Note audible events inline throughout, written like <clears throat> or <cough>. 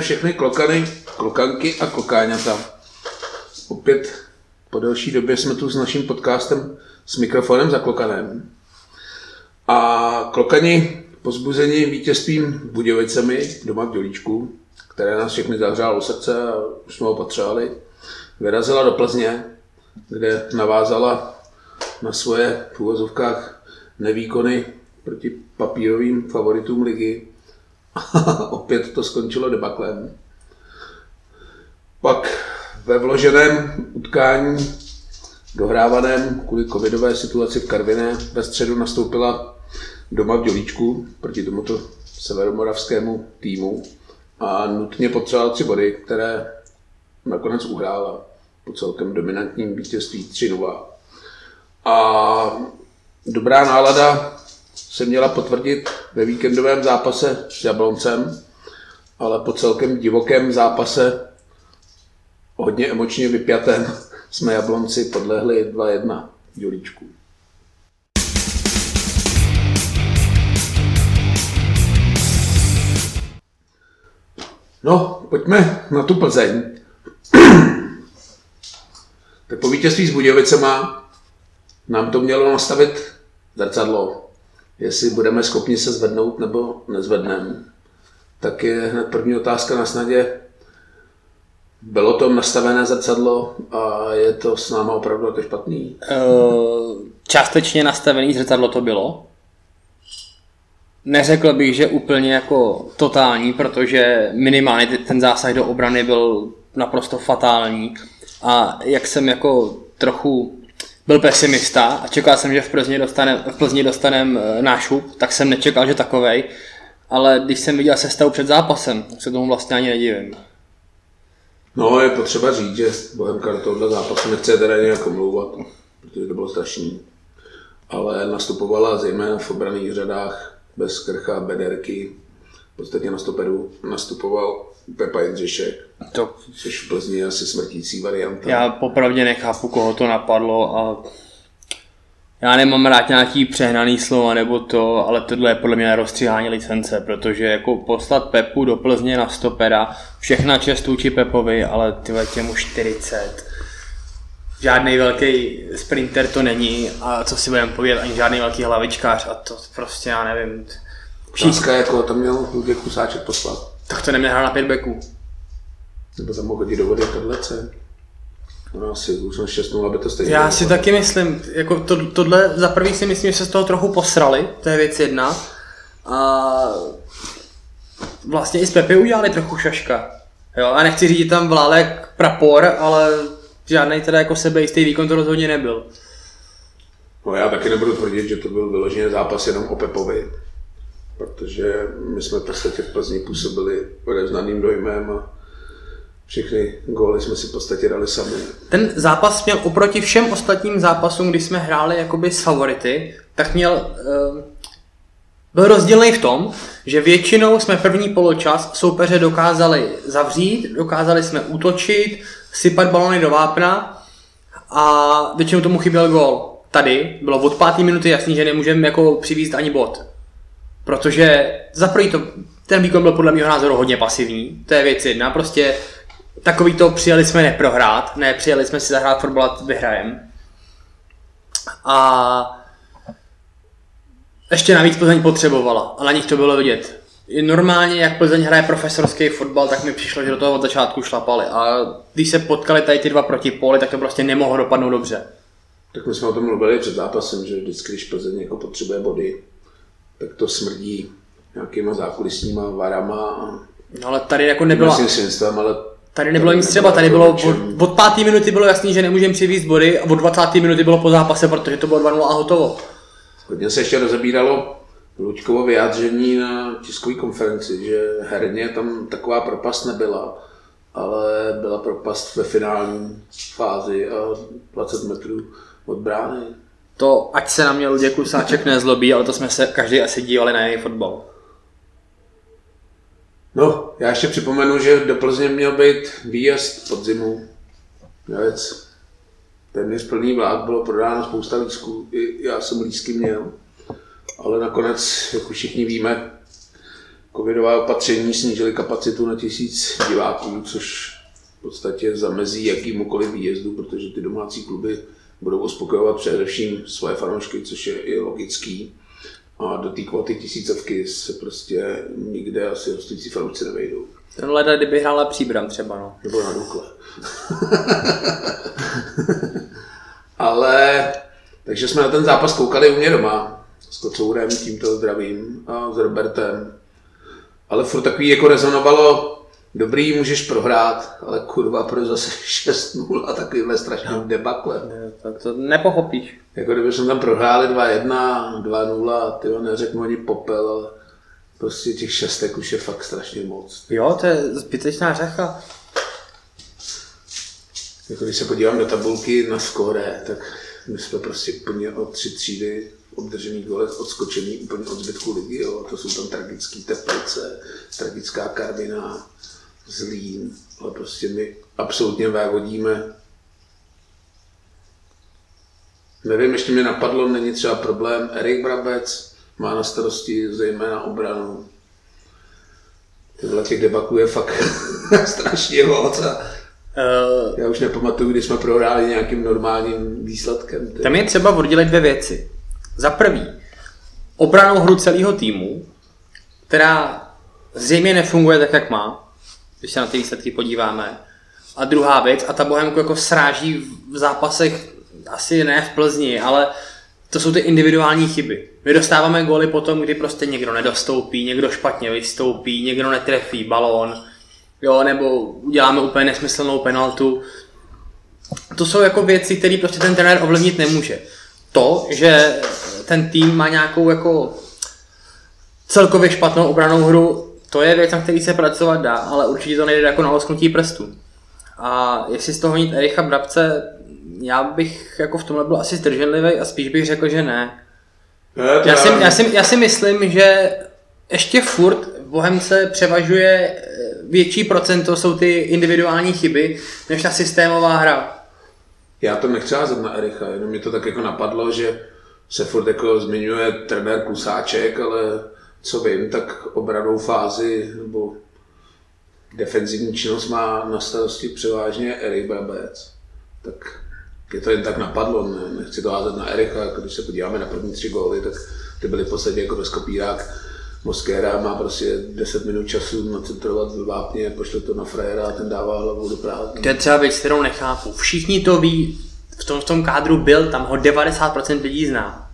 Všechny klokany, klokanky a klokáňata. Opět po delší době jsme tu s naším podcastem s mikrofonem za klokanem. A klokani pozbuzení vítězstvím Budějovicemi doma v Dělíčku, které nás všechny zahřálo srdce a už jsme ho potřebovali, vyrazila do Plzně, kde navázala na svoje v úvozovkách nevýkony proti papírovým favoritům ligy. <laughs> Opět to skončilo debaklem. Pak ve vloženém utkání dohrávaném kvůli covidové situaci v Karviné ve středu nastoupila doma v Dělíčku proti tomuto severomoravskému týmu a nutně potřebovala tři body, které nakonec uhrála po celkem dominantním vítězství 3 A dobrá nálada se měla potvrdit ve víkendovém zápase s Jabloncem, ale po celkem divokém zápase, hodně emočně vypjatém, <laughs> jsme Jablonci podlehli 2-1 Julíčku. No, pojďme na tu Plzeň. <clears throat> tak po vítězství s Budějovicema nám to mělo nastavit zrcadlo jestli budeme schopni se zvednout nebo nezvedneme, tak je hned první otázka na snadě. Bylo to nastavené zrcadlo a je to s náma opravdu jako špatný? Eh, částečně nastavené zrcadlo to bylo. Neřekl bych, že úplně jako totální, protože minimálně ten zásah do obrany byl naprosto fatální. A jak jsem jako trochu byl pesimista a čekal jsem, že v Plzni dostanem, v Plzni dostanem eh, nášup, tak jsem nečekal, že takovej. Ale když jsem viděl sestavu před zápasem, tak se tomu vlastně ani nedivím. No, je potřeba říct, že Bohemka do tohohle zápasu nechce teda nějak omlouvat, protože to bylo strašný. Ale nastupovala zejména v obraných řadách bez krcha, bederky. V podstatě na stoperu nastupoval Pepa Jindřišek. To... Což v Plzni je asi smrtící varianta. Já popravdě nechápu, koho to napadlo a já nemám rád nějaký přehnaný slova nebo to, ale tohle je podle mě rozstříhání licence, protože jako poslat Pepu do Plzně na stopera, všechna čest vůči Pepovi, ale ty těmu 40. Žádný velký sprinter to není a co si budeme povědět, ani žádný velký hlavičkář a to prostě já nevím. Všichni... jako to měl Luděk Kusáček poslat. Tak to neměl hrát na pět backů. Nebo tam mohl hodit do vody tohlece. No asi už jsem 6 aby to stejně Já si taky myslím, jako to, tohle za prvý si myslím, že se z toho trochu posrali, to je věc jedna. A vlastně i z Pepe udělali trochu šaška. Jo, a nechci říct tam vlálek prapor, ale žádný teda jako sebejistý výkon to rozhodně nebyl. No já taky nebudu tvrdit, že to byl vyloženě zápas jenom o Pepovi protože my jsme v podstatě v Plzni působili odevznaným dojmem a všechny góly jsme si v podstatě dali sami. Ten zápas měl oproti všem ostatním zápasům, kdy jsme hráli jakoby s favority, tak měl, uh, byl rozdílný v tom, že většinou jsme první poločas soupeře dokázali zavřít, dokázali jsme útočit, sypat balony do vápna a většinou tomu chyběl gól. Tady bylo od páté minuty jasný, že nemůžeme jako přivízt ani bod. Protože za prvý to, ten výkon byl podle mého názoru hodně pasivní, to je věc jedna, prostě takový to přijeli jsme neprohrát, ne přijeli jsme si zahrát fotbal a vyhrajem. A ještě navíc Plzeň potřebovala a na nich to bylo vidět. Normálně, jak Plzeň hraje profesorský fotbal, tak mi přišlo, že do toho od začátku šlapali. A když se potkali tady ty dva protipóly, tak to prostě nemohlo dopadnout dobře. Tak my jsme o tom mluvili před zápasem, že vždycky, když Plzeň jako potřebuje body, tak to smrdí nějakýma zákulisníma varama. No ale tady jako nebylo... Svinstvem, ale Tady nebylo nic třeba, tady bylo od, od páté minuty bylo jasný, že nemůžeme přivízt body a od 20. minuty bylo po zápase, protože to bylo 2-0 a hotovo. Hodně se ještě rozebíralo Luďkovo vyjádření na tiskové konferenci, že herně tam taková propast nebyla, ale byla propast ve finální fázi a 20 metrů od brány to, ať se na mě Luděk Klusáček nezlobí, ale to jsme se každý asi dívali na její fotbal. No, já ještě připomenu, že do Plzně měl být výjezd pod zimu. Věc. Téměř plný vlák, bylo prodáno spousta lístků, i já jsem lístky měl. Ale nakonec, jak už všichni víme, covidová opatření snížily kapacitu na tisíc diváků, což v podstatě zamezí jakýmukoliv výjezdu, protože ty domácí kluby budou uspokojovat především svoje fanoušky, což je i logický. A do té kvoty tisícovky se prostě nikde asi hostující fanoušci nevejdou. Ten leda, kdyby hrála příbram třeba, no. Nebo na Dukle. <laughs> Ale, takže jsme na ten zápas koukali u mě doma s Kocourem, tímto zdravím, a s Robertem. Ale furt takový jako rezonovalo, dobrý, můžeš prohrát, ale kurva, pro zase 6-0 a takovýhle strašný no. debakle. Ne, tak to nepochopíš. Jako kdyby jsme tam prohráli 2-1, 2-0, ty neřeknu ani popel, ale prostě těch šestek už je fakt strašně moc. Jo, to je zbytečná řecha. Jako když se podívám do tabulky na skóre, tak my jsme prostě úplně o tři třídy obdržených golech odskočený úplně od zbytku ligy. Jo. To jsou tam tragické teplice, tragická Karvina, Zlín, ale prostě my absolutně vévodíme. Nevím, ještě mě napadlo, není třeba problém. Erik Brabec má na starosti zejména obranu. Tyhle těch debaků je fakt <laughs> strašně moc. A Uh, Já už nepamatuju, kdy jsme prohráli nějakým normálním výsledkem. Tam je třeba oddělit dvě věci. Za prvý, obranou hru celého týmu, která zřejmě nefunguje tak, jak má, když se na ty výsledky podíváme. A druhá věc, a ta Bohemku jako sráží v zápasech, asi ne v Plzni, ale to jsou ty individuální chyby. My dostáváme góly potom, kdy prostě někdo nedostoupí, někdo špatně vystoupí, někdo netrefí balón, jo, nebo uděláme úplně nesmyslnou penaltu. To jsou jako věci, které prostě ten trenér ovlivnit nemůže. To, že ten tým má nějakou jako celkově špatnou obranou hru, to je věc, na který se pracovat dá, ale určitě to nejde jako na osknutí prstů. A jestli z toho honit Ericha Brabce, já bych jako v tomhle byl asi zdrženlivý a spíš bych řekl, že ne. ne já, si, já, si, já si myslím, že ještě furt v Bohemce převažuje větší procento jsou ty individuální chyby, než ta systémová hra. Já to nechci házet na Ericha, jenom mě to tak jako napadlo, že se furt jako zmiňuje trenér Kusáček, ale co vím, tak obranou fázi nebo defenzivní činnost má na starosti převážně Erik Brabec. Tak je to jen tak napadlo, ne, nechci to házet na Ericha, jako když se podíváme na první tři góly, tak ty byly v podstatě jako bez kopírák Moskéra má prostě 10 minut času nacentrovat v vápně, pošle to na frajera a ten dává hlavu do prázdna. To je třeba věc, kterou nechápu. Všichni to ví, v tom, v tom kádru byl, tam ho 90% lidí zná.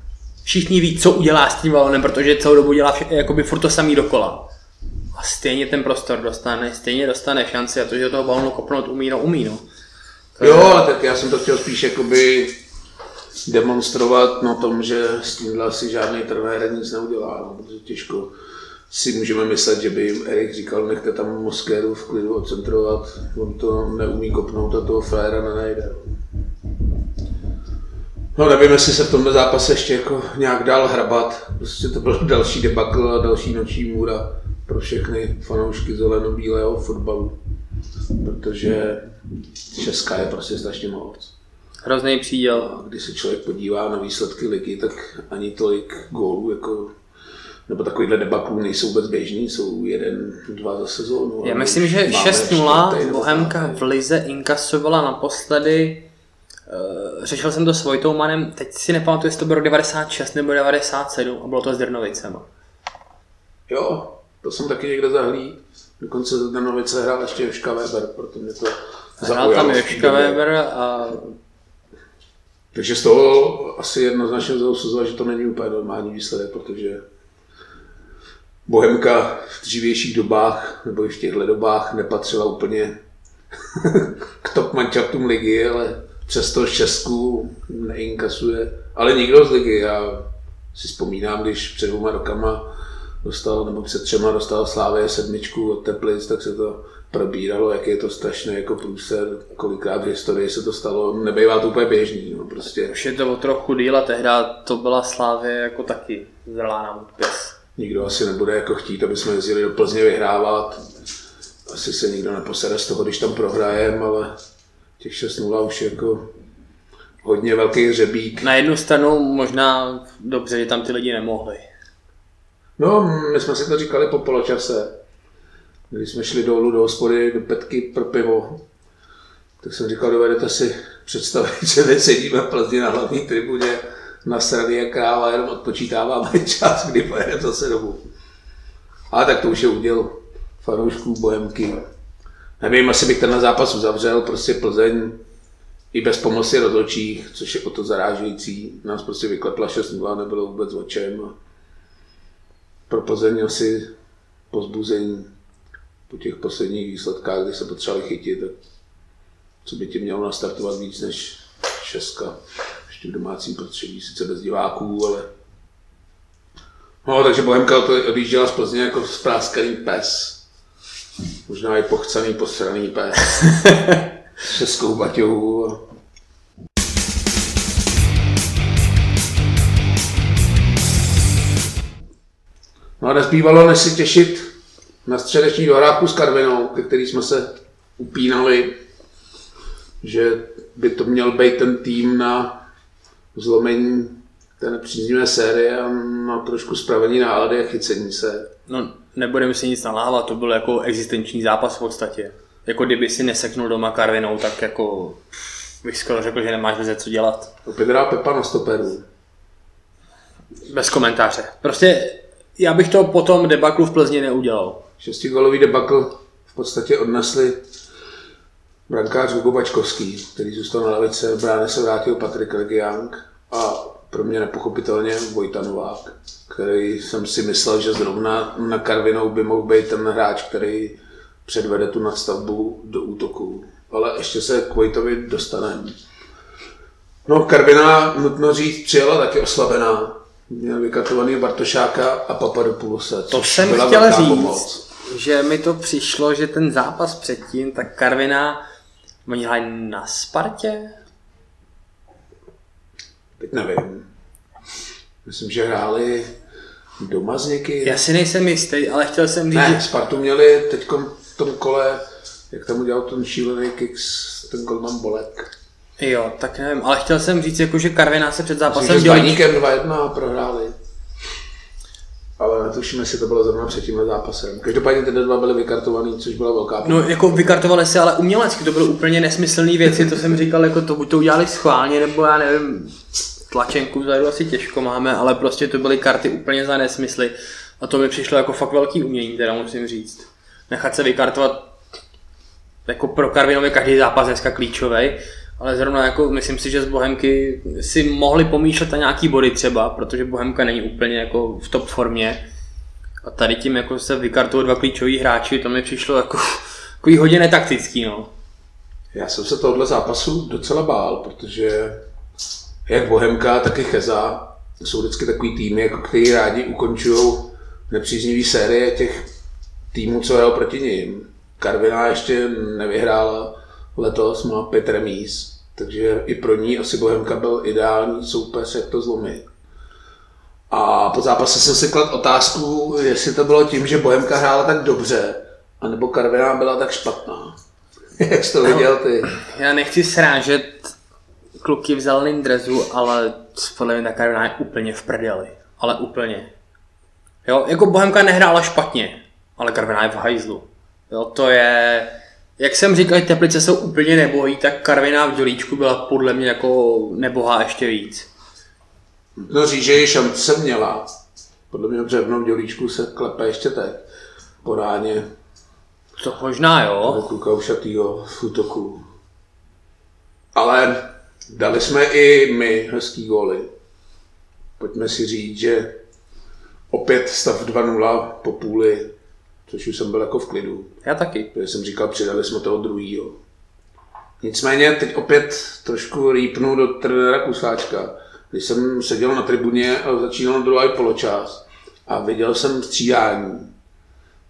Všichni ví, co udělá s tím balonem, protože celou dobu dělá vše, jakoby furt to samý dokola. A stejně ten prostor dostane, stejně dostane šanci a to, že toho balonu kopnout umí, no umí, no. To jo, je... tak já jsem to chtěl spíš jakoby demonstrovat na tom, že s tímhle asi žádný trenér nic neudělá, no, protože těžko si můžeme myslet, že by jim Erik říkal, nechte tam Moskéru v klidu odcentrovat, on to neumí kopnout a toho frajera nenajde. No nevím, jestli se v tomhle zápase ještě jako nějak dál hrabat. Prostě to byl <laughs> další debakl a další noční můra pro všechny fanoušky zeleno-bílého fotbalu. Protože Česká je prostě strašně moc. Hrozný příděl. A když se člověk podívá na výsledky ligy, tak ani tolik gólů jako nebo takovýhle debaklů nejsou vůbec běžný, jsou jeden, dva za sezónu. Já myslím, že 6-0 Bohemka v Lize inkasovala naposledy řešil jsem to s Vojtoumanem, teď si nepamatuju, jestli to bylo 96 nebo 97 a bylo to s Drnovicema. Jo, to jsem taky někde zahlí. Dokonce Drnovice hrál ještě Joška Weber, proto mě to zaujalo. Hrál tam Joška Weber a takže z toho asi jednoznačně lze že to není úplně normální výsledek, protože Bohemka v dřívějších dobách, nebo i v těchto dobách nepatřila úplně <laughs> k top mančaftům ligy, ale přesto Česku neinkasuje, ale nikdo z ligy. Já si vzpomínám, když před dvěma rokama dostal, nebo před třema dostal Slávě sedmičku od Teplic, tak se to probíralo, jak je to strašné jako průser, kolikrát v historii se to stalo, nebývá to úplně běžný. No, prostě. Už je to o trochu díl a tehdy to byla Slávě jako taky zralá na odpis. Nikdo asi nebude jako chtít, aby jsme jezdili do Plzně vyhrávat. Asi se nikdo neposede z toho, když tam prohrajem, ale těch 6-0 už jako hodně velký řebík. Na jednu stranu možná dobře, že tam ty lidi nemohli. No, my jsme si to říkali po poločase, když jsme šli dolů do hospody, do petky pro pivo, tak jsem říkal, dovedete si představit, <laughs> že my sedíme v Plzni na hlavní tribuně, na straně je kráva, jenom odpočítáváme <laughs> čas, kdy pojedeme zase domů. A tak to už je uděl fanoušků Bohemky. Nevím, asi bych ten na zápas uzavřel, prostě Plzeň i bez pomoci rozhodčích, což je o to zarážející. Nás prostě vyklepla 6-0, nebylo vůbec o čem. Pro Plzeň asi pozbuzení po těch posledních výsledkách, kdy se potřebovali chytit, tak co by ti mělo nastartovat víc než šestka, ještě v domácím prostředí, sice bez diváků, ale No, takže Bohemka odjížděla z Plzně jako spráskaný pes. Možná i pochcený, posraný pes. <laughs> Českou baťou. No a nezbývalo než si těšit na středeční dohrávku s Karvinou, ke který jsme se upínali, že by to měl být ten tým na zlomení té nepříznivé série a na trošku spravení nálady a chycení se. No, nebudeme si nic nalávat, to byl jako existenční zápas v podstatě. Jako kdyby si neseknul doma Karvinou, tak jako bych skoro řekl, že nemáš vůbec co dělat. Opět hrá Pepa na stoperu. Bez komentáře. Prostě já bych to potom debaklu v Plzni neudělal. Šestigolový debakl v podstatě odnesli brankář Hugo Bačkovský, který zůstal na lavice, v bráně se vrátil Patrik Legiang a pro mě nepochopitelně Vojta Novák, který jsem si myslel, že zrovna na Karvinou by mohl být ten hráč, který předvede tu nastavbu do útoku. Ale ještě se k Vojtovi dostaneme. No, Karvina, nutno říct, přijela taky oslabená. Měl vykatovaný Bartošáka a Papadopoulose. To jsem chtěl říct, pomoc. že mi to přišlo, že ten zápas předtím, tak Karvina, oni hrají na Spartě? Teď nevím. Myslím, že hráli doma s někým. Já si nejsem jistý, ale chtěl jsem říct... Ne, Spartu měli teď v tom kole, jak tam udělal ten šílený kicks, ten golman Bolek. Jo, tak nevím, ale chtěl jsem říct, jako, že Karviná se před zápasem Myslím, že s Baníkem 2-1 prohráli. Ale netuším, jestli to bylo zrovna před tímhle zápasem. Každopádně ty dva byly vykartovaný, což byla velká. No, jako vykartovali se, ale umělecky to byly úplně nesmyslné věci, to jsem říkal, jako to buď to udělali schválně, nebo já nevím, tlačenku vzadu asi těžko máme, ale prostě to byly karty úplně za nesmysly. A to mi přišlo jako fakt velký umění, teda musím říct. Nechat se vykartovat jako pro Karvinovi každý zápas dneska klíčový, ale zrovna jako myslím si, že z Bohemky si mohli pomýšlet na nějaký body třeba, protože Bohemka není úplně jako v top formě. A tady tím jako se vykartují dva klíčoví hráči, to mi přišlo jako takový hodně netaktický, no. Já jsem se tohohle zápasu docela bál, protože jak Bohemka, tak i Cheza jsou vždycky takový týmy, jako který rádi ukončují nepříznivý série těch týmů, co hrajou proti ním. Karviná ještě nevyhrála letos, má pět remíz, takže i pro ní asi Bohemka byl ideální soupeř, jak to zlomit. A po zápase jsem si kladl otázku, jestli to bylo tím, že Bohemka hrála tak dobře, anebo Karviná byla tak špatná. <laughs> jak jsi to viděl ty? Já nechci srážet kluky v zeleném drezu, ale podle mě ta Karviná je úplně v prdeli. Ale úplně. Jo, jako Bohemka nehrála špatně, ale Karviná je v hajzlu. Jo, to je... Jak jsem říkal, Teplice jsou úplně nebohý, tak Karviná v Dělíčku byla podle mě jako nebohá ještě víc. No říct, že ji šance měla. Podle mě břevno v Dělíčku se klepe ještě teď. Po ráně. To možná jo. Kluka ušatýho v útoku. Ale dali jsme i my hezký góly. Pojďme si říct, že opět stav 2-0 po půli což už jsem byl jako v klidu. Já taky. Protože jsem říkal, přidali jsme toho druhýho. Nicméně teď opět trošku rýpnu do trenéra Kusáčka. Když jsem seděl na tribuně a začínal druhý poločas a viděl jsem střídání,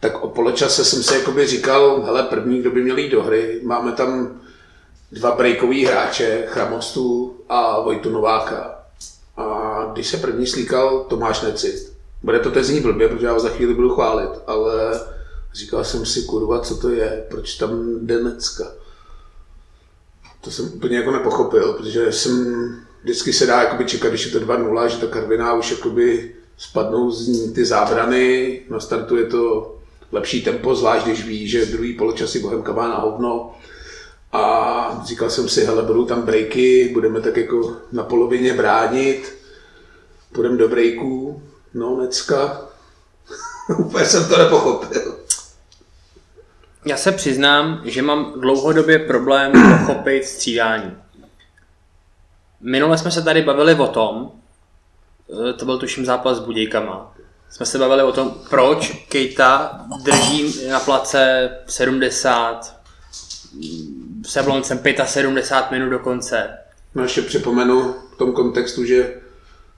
tak o poločase jsem si jakoby říkal, hele, první, kdo by měl jít do hry, máme tam dva breakový hráče, Chramostu a Vojtu Nováka. A když se první slíkal Tomáš Necit, bude to teď zní blbě, protože já ho za chvíli budu chválit, ale říkal jsem si, kurva, co to je, proč tam jde Necka. To jsem úplně jako nepochopil, protože jsem vždycky se dá jakoby čekat, když je to 2-0, že ta Karviná už jakoby spadnou z ní ty zábrany, nastartuje to lepší tempo, zvlášť když ví, že druhý poločasy Bohemka má na hovno. A říkal jsem si, hele, budou tam breaky, budeme tak jako na polovině bránit, půjdeme do breaků, no dneska <laughs> úplně jsem to nepochopil. Já se přiznám, že mám dlouhodobě problém <clears throat> pochopit střídání. Minule jsme se tady bavili o tom, eh, to byl tuším zápas s Budějkama, jsme se bavili o tom, proč Kejta drží na place 70, s Jabloncem 75 minut do konce. No ještě připomenu v tom kontextu, že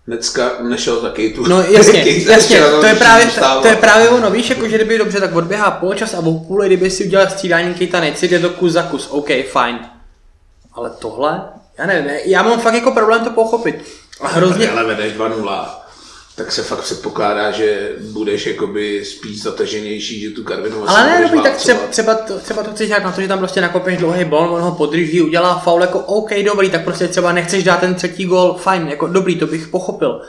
Necka nešel za Kejtu. No jasně, <laughs> jasně, to je, právě, to je právě ono, víš, jako že kdyby dobře, tak odběhá poločas a půli, kdyby si udělal střídání Kejta Necit, je to kus za kus, OK, fajn. Ale tohle, já nevím, já mám fakt jako problém to pochopit. A hrozně... Ale vedeš 2-0 tak se fakt předpokládá, že budeš jakoby spíš zataženější, že tu Karvinu Ale ne, dobrý, tak třeba, třeba, to, třeba to chceš na to, že tam prostě nakopeš dlouhý bol, on ho podrží, udělá faul, jako OK, dobrý, tak prostě třeba nechceš dát ten třetí gol, fajn, jako dobrý, to bych pochopil.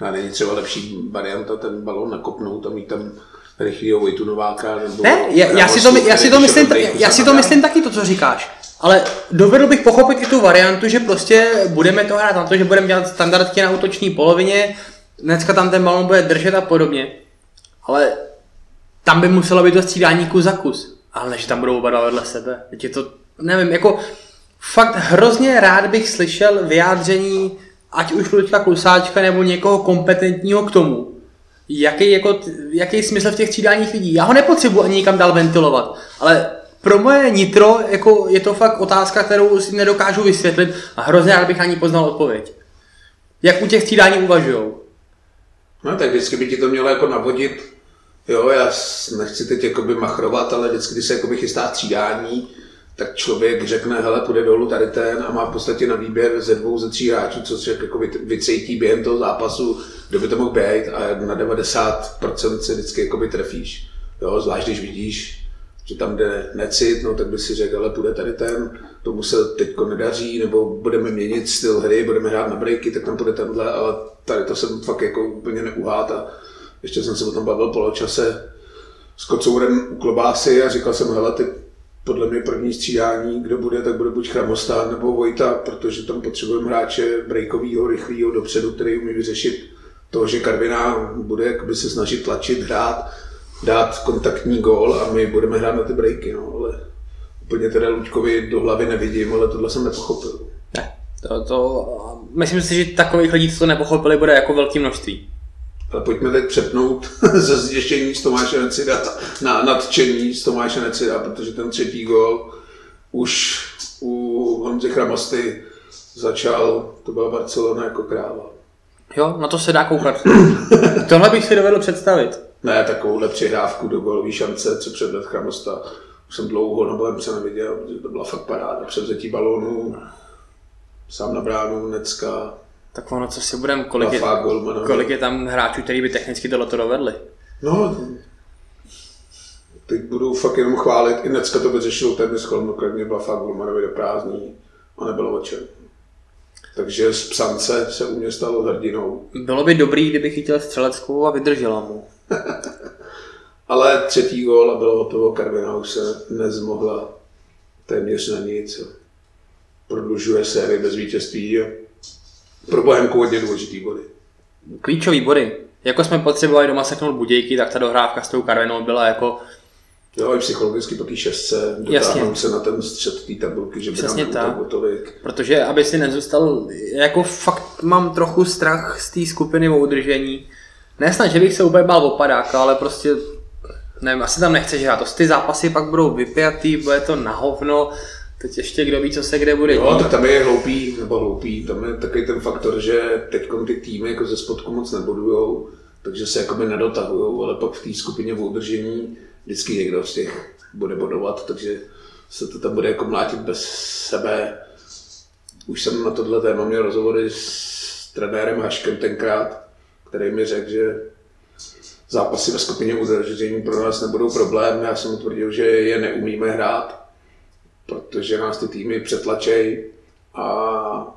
A není třeba lepší varianta ten balon nakopnout a mít tam rychlýho Vojtu Nováka nebo Ne, já, já, si to, já, si to myslím, já si to myslím taky to, co říkáš. Ale dovedl bych pochopit i tu variantu, že prostě budeme to hrát na to, že budeme dělat standardky na útoční polovině, dneska tam ten balon bude držet a podobně, ale tam by muselo být to střídání kus za kus. Ale než tam budou oba vedle sebe. Teď je to, nevím, jako fakt hrozně rád bych slyšel vyjádření ať už Luďka Klusáčka nebo někoho kompetentního k tomu, jaký, jako, jaký smysl v těch střídáních vidí. Já ho nepotřebuji ani nikam dál ventilovat, ale pro moje nitro jako je to fakt otázka, kterou si nedokážu vysvětlit a hrozně rád bych ani poznal odpověď. Jak u těch střídání uvažujou? No tak vždycky by ti to mělo jako navodit, jo, já nechci teď jakoby machrovat, ale vždycky, když se jakoby chystá střídání, tak člověk řekne, hele, půjde dolů tady ten a má v podstatě na výběr ze dvou, ze tří hráčů, co se jako vycejtí během toho zápasu, kdo by to mohl být a na 90% se vždycky jakoby trefíš. Jo, zvlášť když vidíš, že tam jde necit, no tak by si řekl, ale půjde tady ten, tomu se teď nedaří, nebo budeme měnit styl hry, budeme hrát na breaky, tak tam půjde tenhle, ale tady to jsem fakt jako úplně neuhát a ještě jsem se o tom bavil poločase s kocourem u klobásy a říkal jsem, hele, ty podle mě první střídání, kdo bude, tak bude buď Chramostán nebo Vojta, protože tam potřebujeme hráče breakového, rychlého dopředu, který umí vyřešit to, že Karviná bude jakoby se snažit tlačit, hrát, dát kontaktní gól a my budeme hrát na ty breaky, no, ale úplně teda Luďkovi do hlavy nevidím, ale tohle jsem nepochopil. Ne, to, to, myslím si, že takových lidí, co to nepochopili, bude jako velké množství. Ale pojďme teď přepnout <laughs> ze zděšení z Tomáše Necida na nadčení z Tomáše Necida, protože ten třetí gol už u Honzy Chramasty začal, to byla Barcelona jako kráva. Jo, na to se dá koukat. <laughs> Tohle bych si dovedl představit. Ne, takovouhle přihrávku do golový šance, co předved Chramosta. Už jsem dlouho na Bohemce neviděl, protože to byla fakt paráda. Převzetí balónu, sám na bránu, Necka, tak ono, co si budeme, kolik, je, kolik je tam hráčů, který by technicky tohle to dovedli? No, teď budu fakt jenom chválit, i dneska to vyřešil ten chladnokrevně byla fakt Golmanovi do prázdní a nebylo o čem. Takže z psance se u mě stalo hrdinou. Bylo by dobrý, kdyby chytil střeleckou a vydržela mu. <laughs> Ale třetí gól a bylo hotovo, Karviná už se nezmohla téměř na nic. Prodlužuje sérii bez vítězství pro Bohemku hodně důležitý body. Klíčový body. Jako jsme potřebovali doma seknout budějky, tak ta dohrávka s tou Karvinou byla jako Jo, i psychologicky po té šestce dotáhnout se na ten střed té tabulky, že by Přesně nám tak. tolik. Protože aby si nezůstal, jako fakt mám trochu strach z té skupiny o udržení. Nesnad, že bych se úplně bál opadáka, ale prostě nevím, asi tam nechceš hrát. To ty zápasy pak budou vypjatý, bude to na hovno. Teď ještě kdo ví, co se kde bude Jo, tak tam je hloupý, nebo hloupý, tam je takový ten faktor, že teď ty týmy jako ze spodku moc nebudujou, takže se jakoby nedotahujou, ale pak v té skupině v udržení vždycky někdo z těch bude bodovat, takže se to tam bude jako mlátit bez sebe. Už jsem na tohle téma měl rozhovory s trenérem Haškem tenkrát, který mi řekl, že zápasy ve skupině udržení pro nás nebudou problém. Já jsem utvrdil, že je neumíme hrát, protože nás ty týmy přetlačej a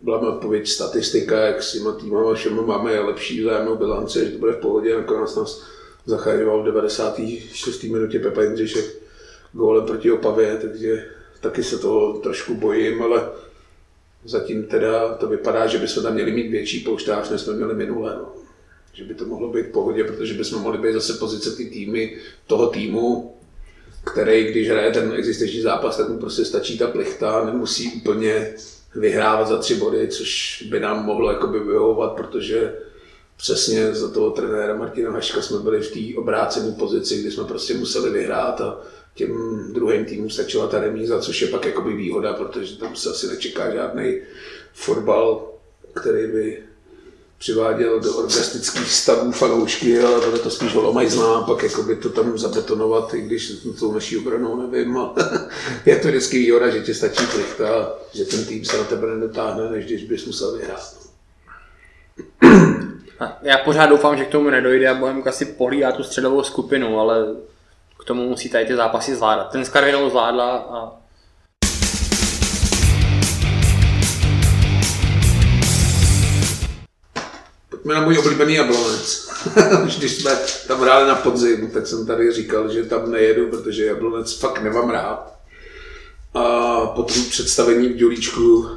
byla mi odpověď statistika, jak s těma týmama všema máme lepší vzájemnou bilanci, že to bude v pohodě, nakonec nás zachraňoval v 96. minutě Pepa Jindřišek gólem proti Opavě, takže taky se toho trošku bojím, ale zatím teda to vypadá, že bychom tam měli mít větší pouštář, než jsme měli minule. No. Že by to mohlo být v pohodě, protože bychom mohli být zase pozice ty týmy, toho týmu, který, když hraje ten existenční zápas, tak mu prostě stačí ta plichta, nemusí úplně vyhrávat za tři body, což by nám mohlo jakoby vyhovovat, protože přesně za toho trenéra Martina Haška jsme byli v té obrácené pozici, kdy jsme prostě museli vyhrát a těm druhým týmům stačila ta remíza, což je pak jakoby výhoda, protože tam se asi nečeká žádný fotbal, který by přiváděl do orgastických stavů fanoušky, ale bude to spíš holomajzná, pak jakoby to tam zabetonovat, i když tou naší obranou nevím. <laughs> Je to vždycky výhoda, že ti stačí plichta, že ten tým se na tebe nedotáhne, než když bys musel vyhrát. Já pořád doufám, že k tomu nedojde a Bohemka si pohlídá tu středovou skupinu, ale k tomu musí tady ty zápasy zvládat. Ten s Karvinou zvládla a Na můj oblíbený jablonec. <laughs> Už když jsme tam hráli na podzim, tak jsem tady říkal, že tam nejedu, protože jablonec fakt nemám rád. A po tom představení v Dělíčku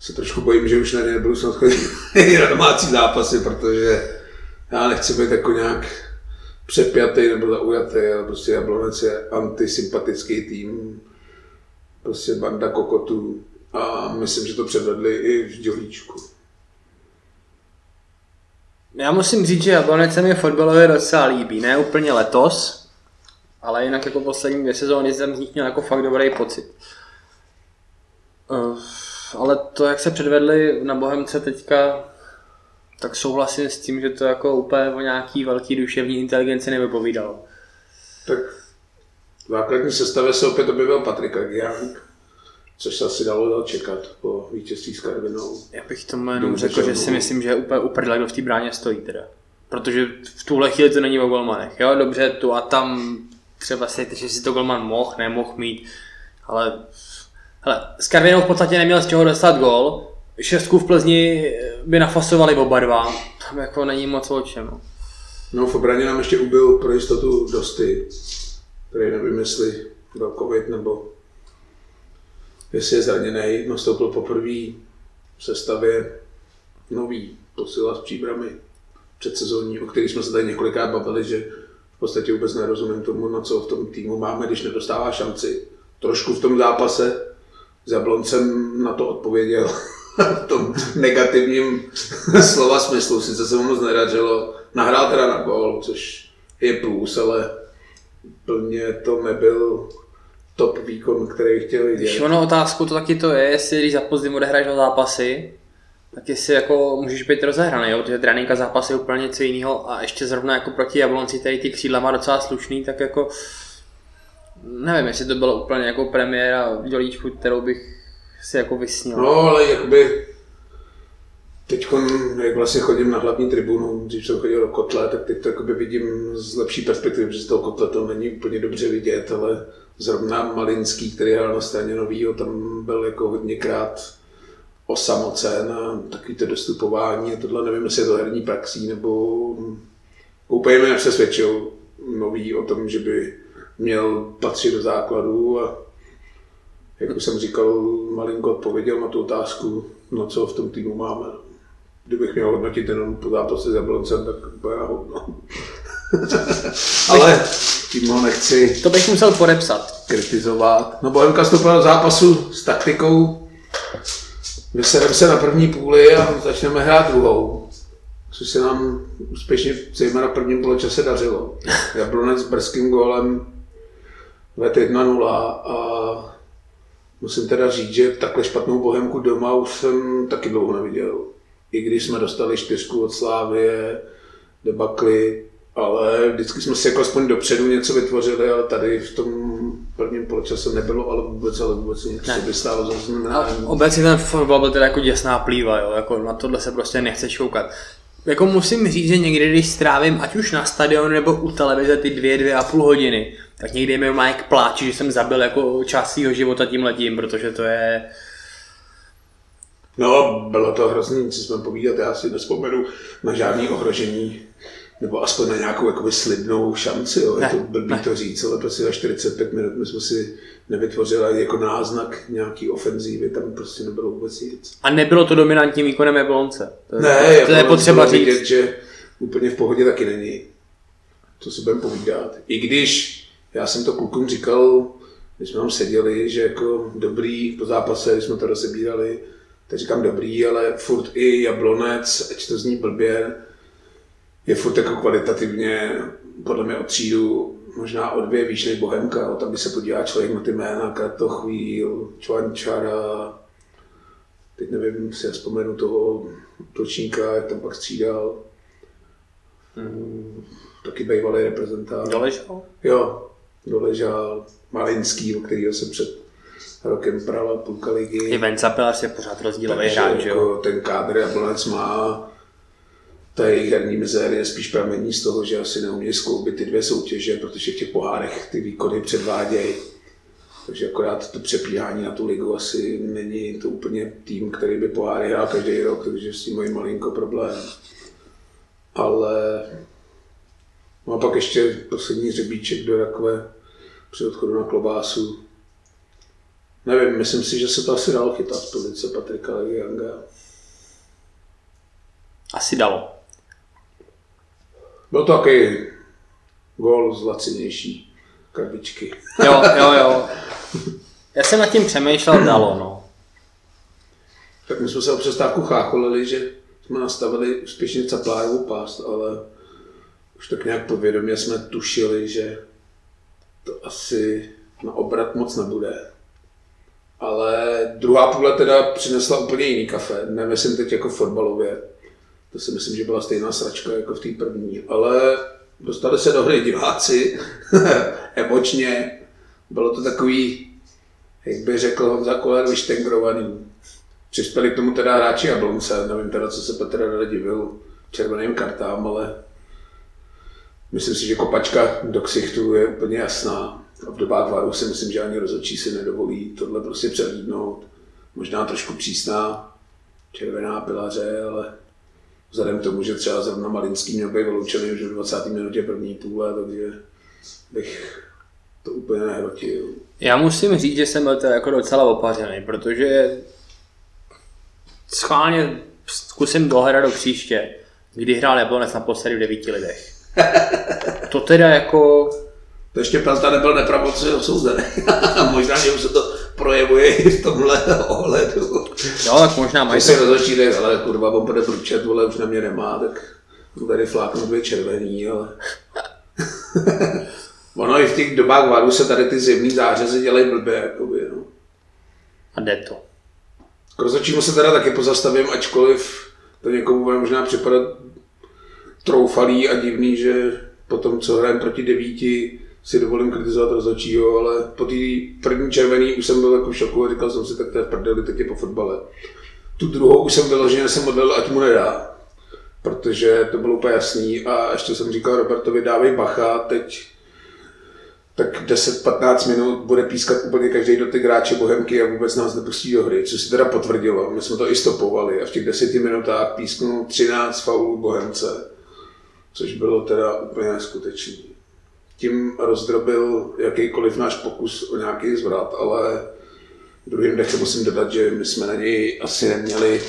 se trošku bojím, že už na nebudu snad chodit <laughs> na domácí zápasy, protože já nechci být jako nějak přepjatý nebo zaujatý, ale prostě Jablonec je antisympatický tým, prostě banda kokotů a myslím, že to předvedli i v Dělíčku. Já musím říct, že Jablonec se mi fotbalově docela líbí, ne úplně letos, ale jinak jako poslední dvě sezóny jsem z nich měl jako fakt dobrý pocit. Uh, ale to, jak se předvedli na Bohemce teďka, tak souhlasím s tím, že to jako úplně o nějaký velký duševní inteligenci nevypovídalo. Tak v základní sestavě se opět objevil Patrik Agiank, což se asi dalo čekat po vítězství s Karvinou. Já bych tomu jenom řekl, že si myslím, že je úplně uprdele, kdo v té bráně stojí teda. Protože v tuhle chvíli to není o golmanech. Jo, dobře, tu a tam třeba si, že si to golman mohl, nemohl mít, ale hele, s Karvinou v podstatě neměl z čeho dostat gol, šestku v Plzni by nafasovali oba dva, tam jako není moc o čem. No v obraně nám ještě ubil pro jistotu Dosty, který nevím, jestli byl covid nebo jestli je zraněný, nastoupil poprvé v sestavě nový posila s příbrami předsezónní, o kterých jsme se tady několikrát bavili, že v podstatě vůbec nerozumím tomu, na co v tom týmu máme, když nedostává šanci. Trošku v tom zápase s Jabloncem na to odpověděl <laughs> v tom negativním <laughs> slova smyslu. Sice se mu moc neradilo. Nahrál teda na gol, což je plus, ale plně to nebyl top výkon, který chtěl vidět. Když ono otázku to taky to je, jestli když za pozdím odehraješ do zápasy, tak jestli jako můžeš být rozehraný, jo? protože tréninka zápasy je úplně něco jiného a ještě zrovna jako proti Jablonci tady ty křídla má docela slušný, tak jako nevím, jestli to bylo úplně jako premiéra v dělíčku, kterou bych si jako vysnil. No, ale jakoby teď, jak vlastně chodím na hlavní tribunu, když jsem chodil do kotle, tak teď to vidím z lepší perspektivy, protože z toho kotle to není úplně dobře vidět, ale zrovna Malinský, který hrál na straně novýho, tam byl jako hodněkrát osamocen a takový to dostupování a tohle nevím, jestli je to herní praxí, nebo úplně mě nepřesvědčil nový o tom, že by měl patřit do základu a jak už jsem říkal, malinko odpověděl na tu otázku, no co v tom týmu máme. Kdybych měl hodnotit jenom po zápase s Jabloncem, tak úplně hodno. <laughs> Ale tím ho nechci To bych musel podepsat. kritizovat. No Bohemka vstoupila do zápasu s taktikou, vyserem se na první půli a začneme hrát druhou. Což se nám úspěšně zejména v prvním poločase dařilo. Jablonec s brzkým gólem ved 1-0 a musím teda říct, že takhle špatnou Bohemku doma už jsem taky dlouho neviděl. I když jsme dostali čtyřku od Slávie, debakly, ale vždycky jsme si jako aspoň dopředu něco vytvořili, ale tady v tom prvním poločase nebylo, ale vůbec, ale vůbec nic, co by stálo za znamenání. obecně ten fotbal byl teda jako děsná plýva, jo? Jako na tohle se prostě nechce koukat. Jako musím říct, že někdy, když strávím, ať už na stadionu nebo u televize ty dvě, dvě a půl hodiny, tak někdy mi má jak pláči, že jsem zabil jako část svého života tím letím, protože to je... No, bylo to hrozný, co jsme povídat, já si nespomenu na žádný ohrožení, nebo aspoň na nějakou jakoby slibnou šanci, jo. je to blbý to říct, ale prostě za 45 minut my jsme si nevytvořili jako náznak nějaký ofenzívy, tam prostě nebylo vůbec nic. A nebylo to dominantním výkonem Jablonce? To, ne, to, to je potřeba říct. Vidět, že úplně v pohodě taky není. To si budeme povídat. I když já jsem to klukům říkal, když jsme tam seděli, že jako dobrý po zápase, když jsme to rozebírali, tak říkám dobrý, ale furt i Jablonec, ať to zní blbě, je furt jako kvalitativně podle mě o třídu možná o dvě výš než Bohemka. Tam by se podívá člověk na ty jména, Kratochvíl, Čvančara, teď nevím, si já vzpomenu toho točníka, jak tam pak střídal. Mm, taky bývalý reprezentant. Doležal? Jo, doležal. Malinský, o kterého jsem před rokem prala půlka ligy. I Venca Pilař je pořád rozdílový hráč, že jo? Ten kádr Jablonec má ta jejich herní mizér je spíš pramení z toho, že asi neumějí skloubit ty dvě soutěže, protože v těch pohárech ty výkony předvádějí. Takže akorát to přepíhání na tu ligu asi není to úplně tým, který by poháry hrál každý rok, takže s tím mají malinko problém. Ale no a pak ještě poslední řebíček do rakve při odchodu na klobásu. Nevím, myslím si, že se to asi dalo chytat z pozice Patrika Legianga. Asi dalo. Byl to taky gol z lacinější krabičky. Jo, jo, jo. Já jsem nad tím přemýšlel, dalo, no. Tak my jsme se o přestávku chácholili, že jsme nastavili úspěšně caplájovou pást, ale už tak nějak povědomě jsme tušili, že to asi na obrat moc nebude. Ale druhá půle teda přinesla úplně jiný kafe, nemyslím teď jako fotbalově, to si myslím, že byla stejná sračka jako v té první. Ale dostali se do hry diváci, <laughs> emočně. Bylo to takový, jak by řekl Honza Koler, vyštengrovaný. Přispěli k tomu teda hráči Jablonce, nevím teda, co se Petr Rada divil červeným kartám, ale myslím si, že kopačka do ksichtu je úplně jasná. A v dobách varu si myslím, že ani rozhodčí si nedovolí tohle prostě přehlídnout. Možná trošku přísná červená pilaře, ale vzhledem k tomu, že třeba zrovna Malinský měl být vyloučený už v 20. minutě první půle, takže bych to úplně nehrotil. Já musím říct, že jsem byl to jako docela opařený, protože schválně zkusím dohledat do příště, kdy hrál Jablonec naposledy v devíti lidech. To teda jako... To ještě Planta nebyl nepravocně osouzený. <laughs> Možná, že už se to projevuje i v tomhle ohledu. Jo, tak možná mají. To si rozhodčí, ale kurva, on bude průčet, vole, už na mě nemá, tak tady fláknu dvě červený, ale... <laughs> ono i v těch dobách varu se tady ty zimní zářezy dělají blbě, jakoby, no. A jde to. K rozhodčímu se teda taky pozastavím, ačkoliv to někomu bude možná připadat troufalý a divný, že po tom, co hrajeme proti devíti, si dovolím kritizovat rozhodčího, ale po té první červený už jsem byl jako v šoku a říkal jsem si, tak to je v prdeli, teď je po fotbale. Tu druhou už jsem vyloženě jsem modlil, ať mu nedá, protože to bylo úplně jasný a ještě jsem říkal Robertovi, dávej bacha, teď tak 10-15 minut bude pískat úplně každý do ty hráče Bohemky a vůbec nás nepustí do hry, co si teda potvrdilo. My jsme to i stopovali a v těch 10 minutách písknul 13 faulů Bohemce, což bylo teda úplně neskutečný tím rozdrobil jakýkoliv náš pokus o nějaký zvrat, ale druhým dechem musím dodat, že my jsme na něj asi neměli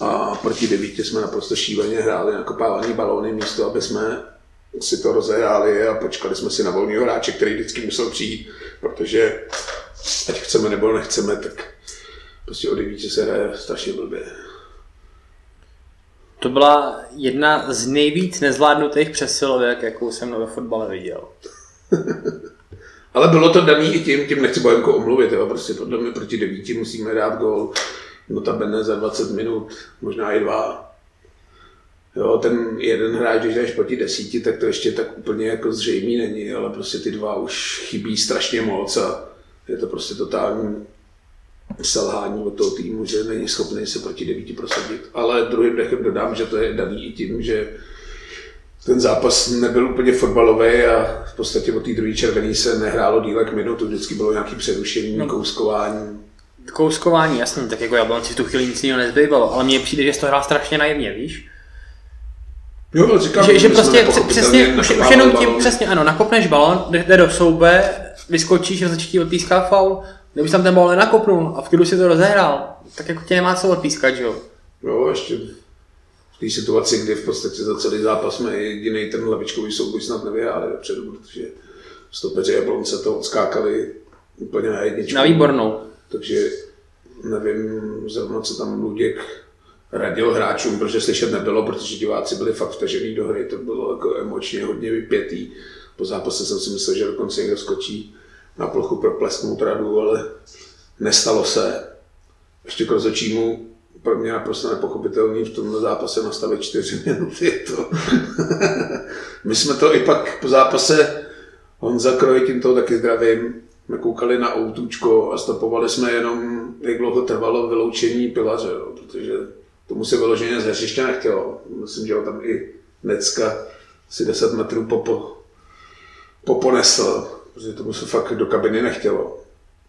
a proti devítě jsme naprosto šíleně hráli na kopávání balóny místo, aby jsme si to rozehráli a počkali jsme si na volného hráče, který vždycky musel přijít, protože ať chceme nebo nechceme, tak prostě o devítě se hraje strašně blbě. To byla jedna z nejvíc nezvládnutých přesilovek, jakou jsem ve fotbale viděl. <laughs> Ale bylo to daný i tím, tím nechci Bohemko omluvit, jo, prostě podle mě proti devíti musíme dát gol, notabene za 20 minut, možná i dva. Jo, ten jeden hráč, když jdeš proti desíti, tak to ještě tak úplně jako zřejmý není, ale prostě ty dva už chybí strašně moc a je to prostě totální selhání od toho týmu, že není schopný se proti devíti prosadit. Ale druhým dechem dodám, že to je daný i tím, že ten zápas nebyl úplně fotbalový a v podstatě od té druhé červený se nehrálo dílek minutu, vždycky bylo nějaké přerušení, no. kouskování. kouskování, jasně, tak jako Jablonci v tu chvíli nic jiného nezbývalo, ale mně přijde, že to hrál strašně naivně, víš? Jo, ale říkám, že, že prostě přesně, už, už jenom tím, balón. přesně ano, nakopneš balon, jde, jde do soube, vyskočíš, rozečtí odpíská faul, kdybys tam ten balon nenakopnul a v klidu si to rozehrál, tak jako tě nemá co odpískat, že jo? Jo, ještě v té situaci, kdy v podstatě za celý zápas jsme jediný ten levičkový souboj snad nevyhráli dopředu, protože stopeři Jablonce to odskákali úplně na jedničku. Na výbornou. Takže nevím zrovna, co tam Luděk radil hráčům, protože slyšet nebylo, protože diváci byli fakt vtažený do hry, to bylo jako emočně hodně vypětý. Po zápase jsem si myslel, že dokonce někdo skočí na plochu pro plesknout radu, ale nestalo se. Ještě k rozhodčímu pro mě naprosto nepochopitelný v tomhle zápase nastavit čtyři minuty. To. <laughs> My jsme to i pak po zápase Honza Kroj, tím to taky zdravím, jsme koukali na autůčko a stopovali jsme jenom, jak dlouho trvalo vyloučení pilaře, jo, protože tomu se vyloženě z hřiště nechtělo. Myslím, že ho tam i Necka asi 10 metrů popo, poponesl, protože tomu se fakt do kabiny nechtělo.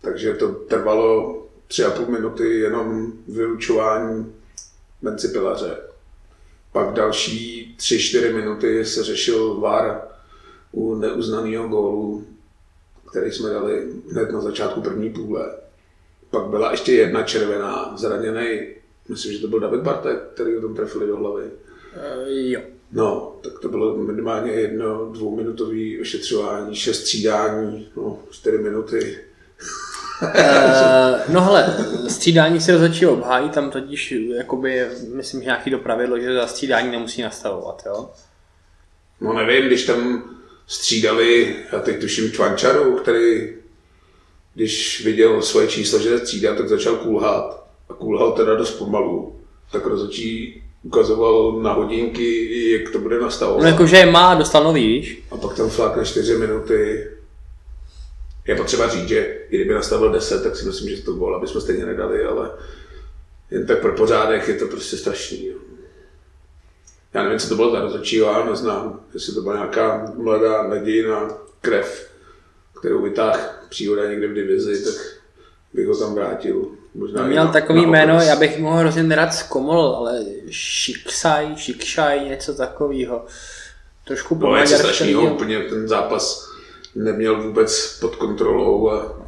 Takže to trvalo tři a půl minuty jenom vylučování menci pilaře. Pak další tři, čtyři minuty se řešil VAR u neuznaného gólu, který jsme dali hned na začátku první půle. Pak byla ještě jedna červená, zraněný, myslím, že to byl David Bartek, který ho tam trefili do hlavy. E, jo. No, tak to bylo minimálně jedno dvouminutový ošetřování, šest střídání, no, čtyři minuty. E, no hele, střídání se rozhodčí obhájí, tam totiž jakoby, myslím, že nějaký to pravidlo, že za střídání nemusí nastavovat, jo? No nevím, když tam střídali, já teď tuším Čvančaru, který když viděl svoje číslo, že střídá, tak začal kulhat. A kulhal teda dost pomalu. Tak rozhodčí ukazoval na hodinky, jak to bude nastavovat. No jakože je má, dostal nový, víš? A pak tam flákne 4 minuty. Je potřeba říct, že i kdyby nastavil 10, tak si myslím, že to gól, aby jsme stejně nedali, ale jen tak pro pořádek je to prostě strašný. Já nevím, co to bylo za rozhodčího, já neznám, jestli to byla nějaká mladá nadějná krev, kterou vytáhl příhoda někde v divizi, tak bych ho tam vrátil. Možná i měl na- takový na jméno, já bych mu ho hrozně nerad zkomolil, ale Šiksaj, Šikšaj, něco takového. Trošku No, něco strašného, úplně ten zápas neměl vůbec pod kontrolou a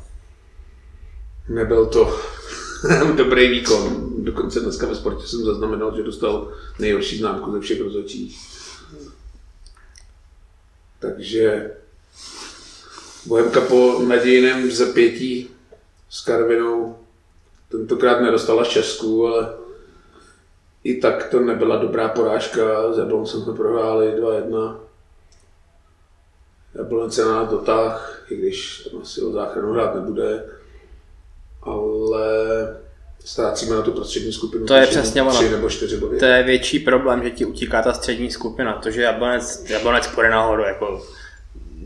nebyl to <laughs> dobrý výkon. Dokonce dneska ve sportě jsem zaznamenal, že dostal nejhorší známku ze všech rozhodčích. Takže Bohemka po nadějném zapětí s Karvinou tentokrát nedostala z Česku, ale i tak to nebyla dobrá porážka. S Jabloncem jsme prohráli 2-1. Jablonec se na nás dotáh, i když tam asi o záchranu hrát nebude. Ale ztrácíme na tu prostřední skupinu. To je přesně ono. Nebo čtyři body. To je větší problém, že ti utíká ta střední skupina. To, že Jablonec, Jablonec půjde nahoru, jako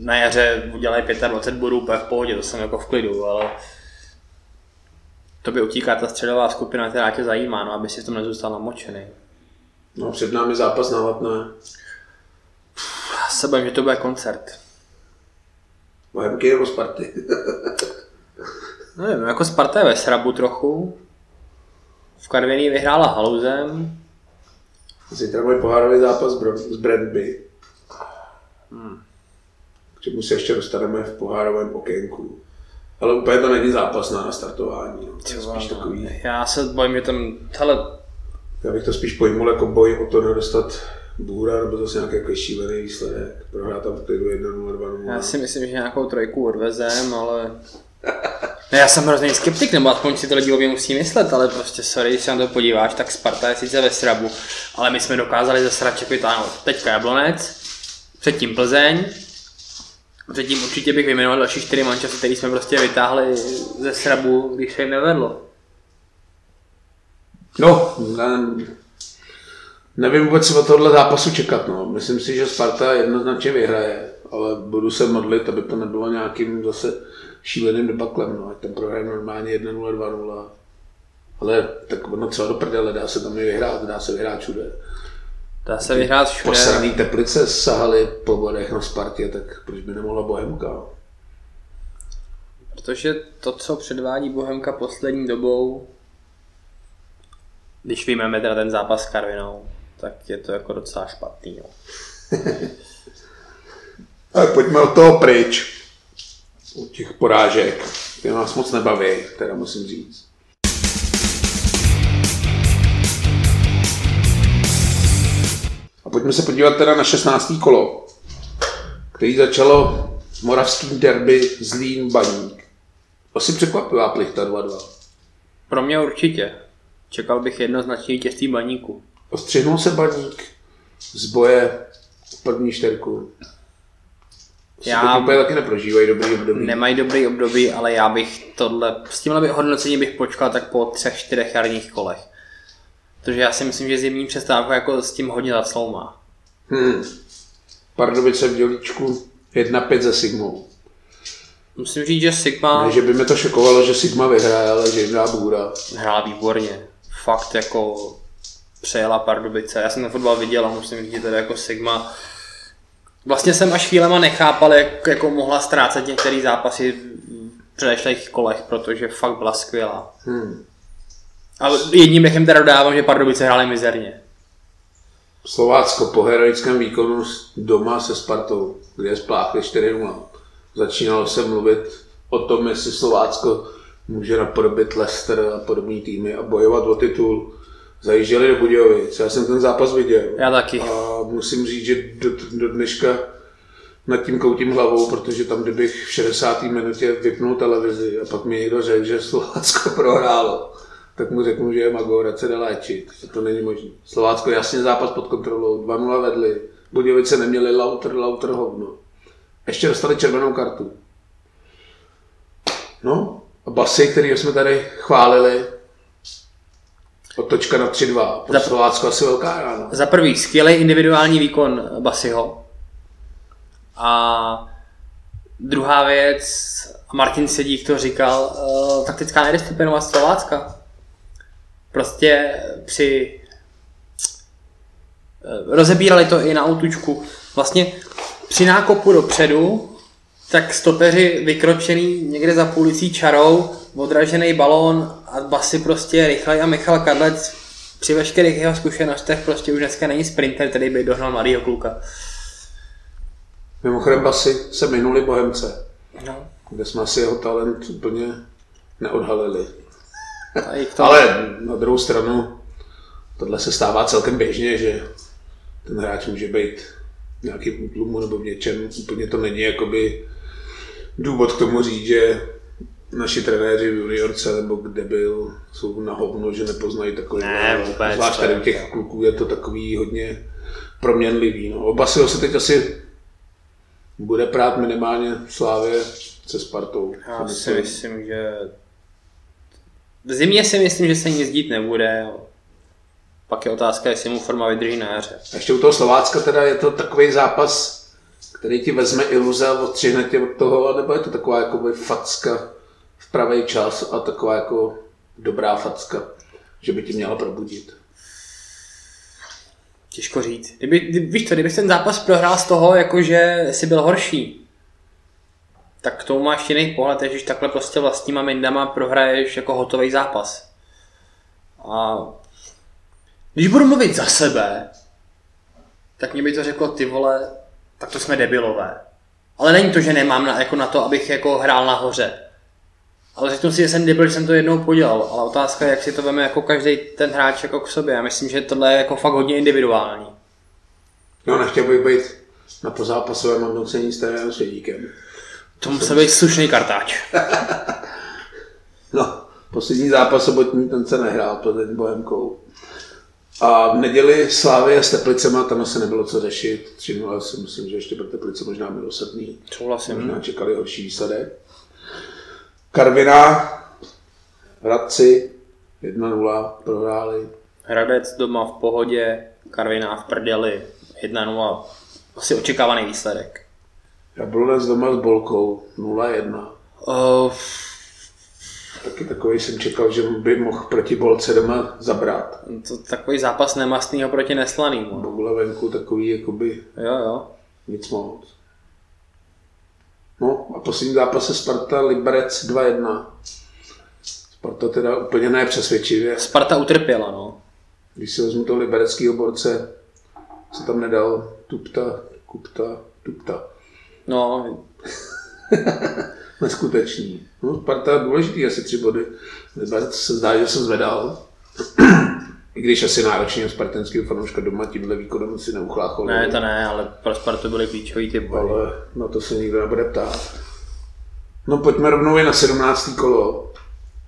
na jaře udělají 25 bodů úplně v pohodě, to jsem jako v klidu, ale to by utíká ta středová skupina, která tě zajímá, no, aby si v tom nezůstal namočený. No, před námi zápas na Latné. Já se bojím, že to bude koncert. Bohemky nebo Sparty. <laughs> Nevím, jako Sparta je ve srabu trochu. V Karviní vyhrála Haluzem. Zítra mají pohárový zápas s Brandby. Hmm. K čemu se ještě dostaneme v pohárovém okénku. Ale úplně to není zápas na nastartování. No. To je spíš takový, Já se bojím, že tam, hele, já bych to spíš pojmul jako boj o to nedostat bůra, nebo zase nějaký jako šílený výsledek. Prohrát tam v klidu 1-0, 2-0. já si myslím, že nějakou trojku odvezem, ale... Ne, já jsem hrozný skeptik, nebo aspoň si to lidi musí myslet, ale prostě sorry, když se na to podíváš, tak Sparta je sice ve srabu, ale my jsme dokázali ze sraček vytáhnout teďka Jablonec, předtím Plzeň, předtím určitě bych vyjmenoval další čtyři mančasy, který jsme prostě vytáhli ze srabu, když se jim nevedlo. No, ne, nevím vůbec, co od tohohle zápasu čekat. No. Myslím si, že Sparta jednoznačně vyhraje, ale budu se modlit, aby to nebylo nějakým zase šíleným debaklem. No. Ať prohrajeme normálně 1-0, 2-0. Ale tak ono třeba do prdele, dá se tam i vyhrát, dá se vyhrát všude. Dá se vyhrát všude. Posraný teplice sahaly po bodech na Spartě, tak proč by nemohla Bohemka? Protože to, co předvádí Bohemka poslední dobou, když vyjmeme teda ten zápas s Karvinou, tak je to jako docela špatný. No. <laughs> Ale pojďme od toho pryč. U těch porážek. Ty nás moc nebaví, teda musím říct. A pojďme se podívat teda na 16. kolo, který začalo moravským derby Zlín Baník. Asi překvapivá plichta 2-2. Pro mě určitě. Čekal bych jednoznačně vítězství Baníku. Ostřihnul se Baník z boje v první čtyřku. Já úplně taky neprožívají dobrý období. Nemají dobrý období, ale já bych tohle, s tímhle hodnocení bych počkal tak po třech, čtyřech jarních kolech. Protože já si myslím, že zimní přestávka jako s tím hodně zacloumá. Hmm. Pardubice v dělíčku 1-5 ze Sigmou. Musím říct, že Sigma Ne, že by mě to šokovalo, že Sigma vyhraje, ale že jim dá bůra. hrála výborně. Fakt jako přejela Pardubice. Já jsem ten fotbal viděl a musím říct, že teda jako Sigma Vlastně jsem až chvílema nechápal, jak jako mohla ztrácet některé zápasy v předešlých kolech, protože fakt byla skvělá. Hmm. A jedním dechem teda dodávám, že Pardubice hrály mizerně. Slovácko po heroickém výkonu doma se Spartou, kde spláchli 4-0. Začínalo se mluvit o tom, jestli Slovácko může napodobit Leicester a podobné týmy a bojovat o titul. Zajížděli do Budějovic. Já jsem ten zápas viděl. Já taky. A musím říct, že do, do dneška nad tím koutím hlavou, protože tam, kdybych v 60. minutě vypnul televizi a pak mi někdo řekl, že Slovácko <laughs> prohrálo, tak mu řeknu, že je magor, ať se jde léčit, že to není možné. Slovácko jasně zápas pod kontrolou, 2-0 vedli, Budějovice neměli lauter, lauter hovno. Ještě dostali červenou kartu. No, a basy, který jsme tady chválili, otočka na 3-2. Pro Za- Slovácko asi velká rána. Za prvý, skvělý individuální výkon Basiho. A druhá věc, Martin Sedík to říkal, taktická nedisciplinovost Slovácka. Prostě při eh, rozebírali to i na autučku. Vlastně při nákopu dopředu, tak stopeři vykročený někde za půlicí čarou, odražený balón a basy prostě rychlej a Michal Kadlec při veškerých jeho zkušenostech prostě už dneska není sprinter, který by dohnal mladýho kluka. Mimochodem basy se minuli Bohemce, No, kde jsme asi jeho talent úplně neodhalili. Ale na druhou stranu, tohle se stává celkem běžně, že ten hráč může být v nějakým útlumu nebo v něčem, úplně to není jakoby důvod k tomu říct, že naši trenéři v juniorce nebo kde byl, jsou na hovno, že nepoznají takový. Ne, vůbec, Zvlášť tady u těch kluků je to takový hodně proměnlivý. No. Oba si ho se teď asi bude prát minimálně v Slávě se Spartou. Já si myslím, že v zimě si myslím, že se nic dít nebude. Pak je otázka, jestli mu forma vydrží na jaře. A ještě u toho Slovácka teda je to takový zápas, který ti vezme iluze a odstřihne tě od toho, nebo je to taková jakoby facka v pravý čas a taková jako dobrá facka, že by ti měla probudit. Těžko říct. Kdyby, kdy, víš co, kdybych ten zápas prohrál z toho, jakože si byl horší, tak k tomu máš jiný pohled, když takhle prostě vlastníma mindama prohraješ jako hotový zápas. A když budu mluvit za sebe, tak mě by to řeklo, ty vole, tak to jsme debilové. Ale není to, že nemám na, jako na to, abych jako hrál nahoře. Ale řeknu si, že jsem debil, že jsem to jednou podělal. Ale otázka je, jak si to veme jako každý ten hráč jako k sobě. Já myslím, že tohle je jako fakt hodně individuální. No, nechtěl bych být na pozápasovém hodnocení s trenérem Svědíkem. To musel být slušný kartáč. <laughs> No, poslední zápas sobotní, ten se nehrál Plzeň Bohemkou. A v neděli Slávě s Teplicema, tam asi nebylo co řešit. 3 si myslím, že ještě pro Teplice možná milosrdný. Souhlasím. Možná čekali horší výsledek. Karviná, Hradci, 1-0 prohráli. Hradec doma v pohodě, Karviná v prdeli, 1-0. Asi očekávaný výsledek. Jablonec doma s Bolkou, 0-1. Uh, Taky takový jsem čekal, že by mohl proti Bolce doma zabrat. to takový zápas nemastného proti neslanýmu. Bogle venku takový jakoby Jo, jo. nic moc. No a poslední zápas je Sparta Liberec 2-1. Sparta teda úplně nepřesvědčivě. Sparta utrpěla, no. Když si vezmu toho libereckého borce, se tam nedal Tupta, Kupta, Tupta. No, Neskutečný. <laughs> No, Sparta důležitý, asi tři body. Se zdá, že se zvedal. <clears throat> I když asi náročně spartanského fanouška doma tímhle výkonem si neuchláchol. ne, to ne, ale pro Spartu byly klíčový ty body. ale na to se nikdo nebude ptát. No pojďme rovnou i na 17. kolo.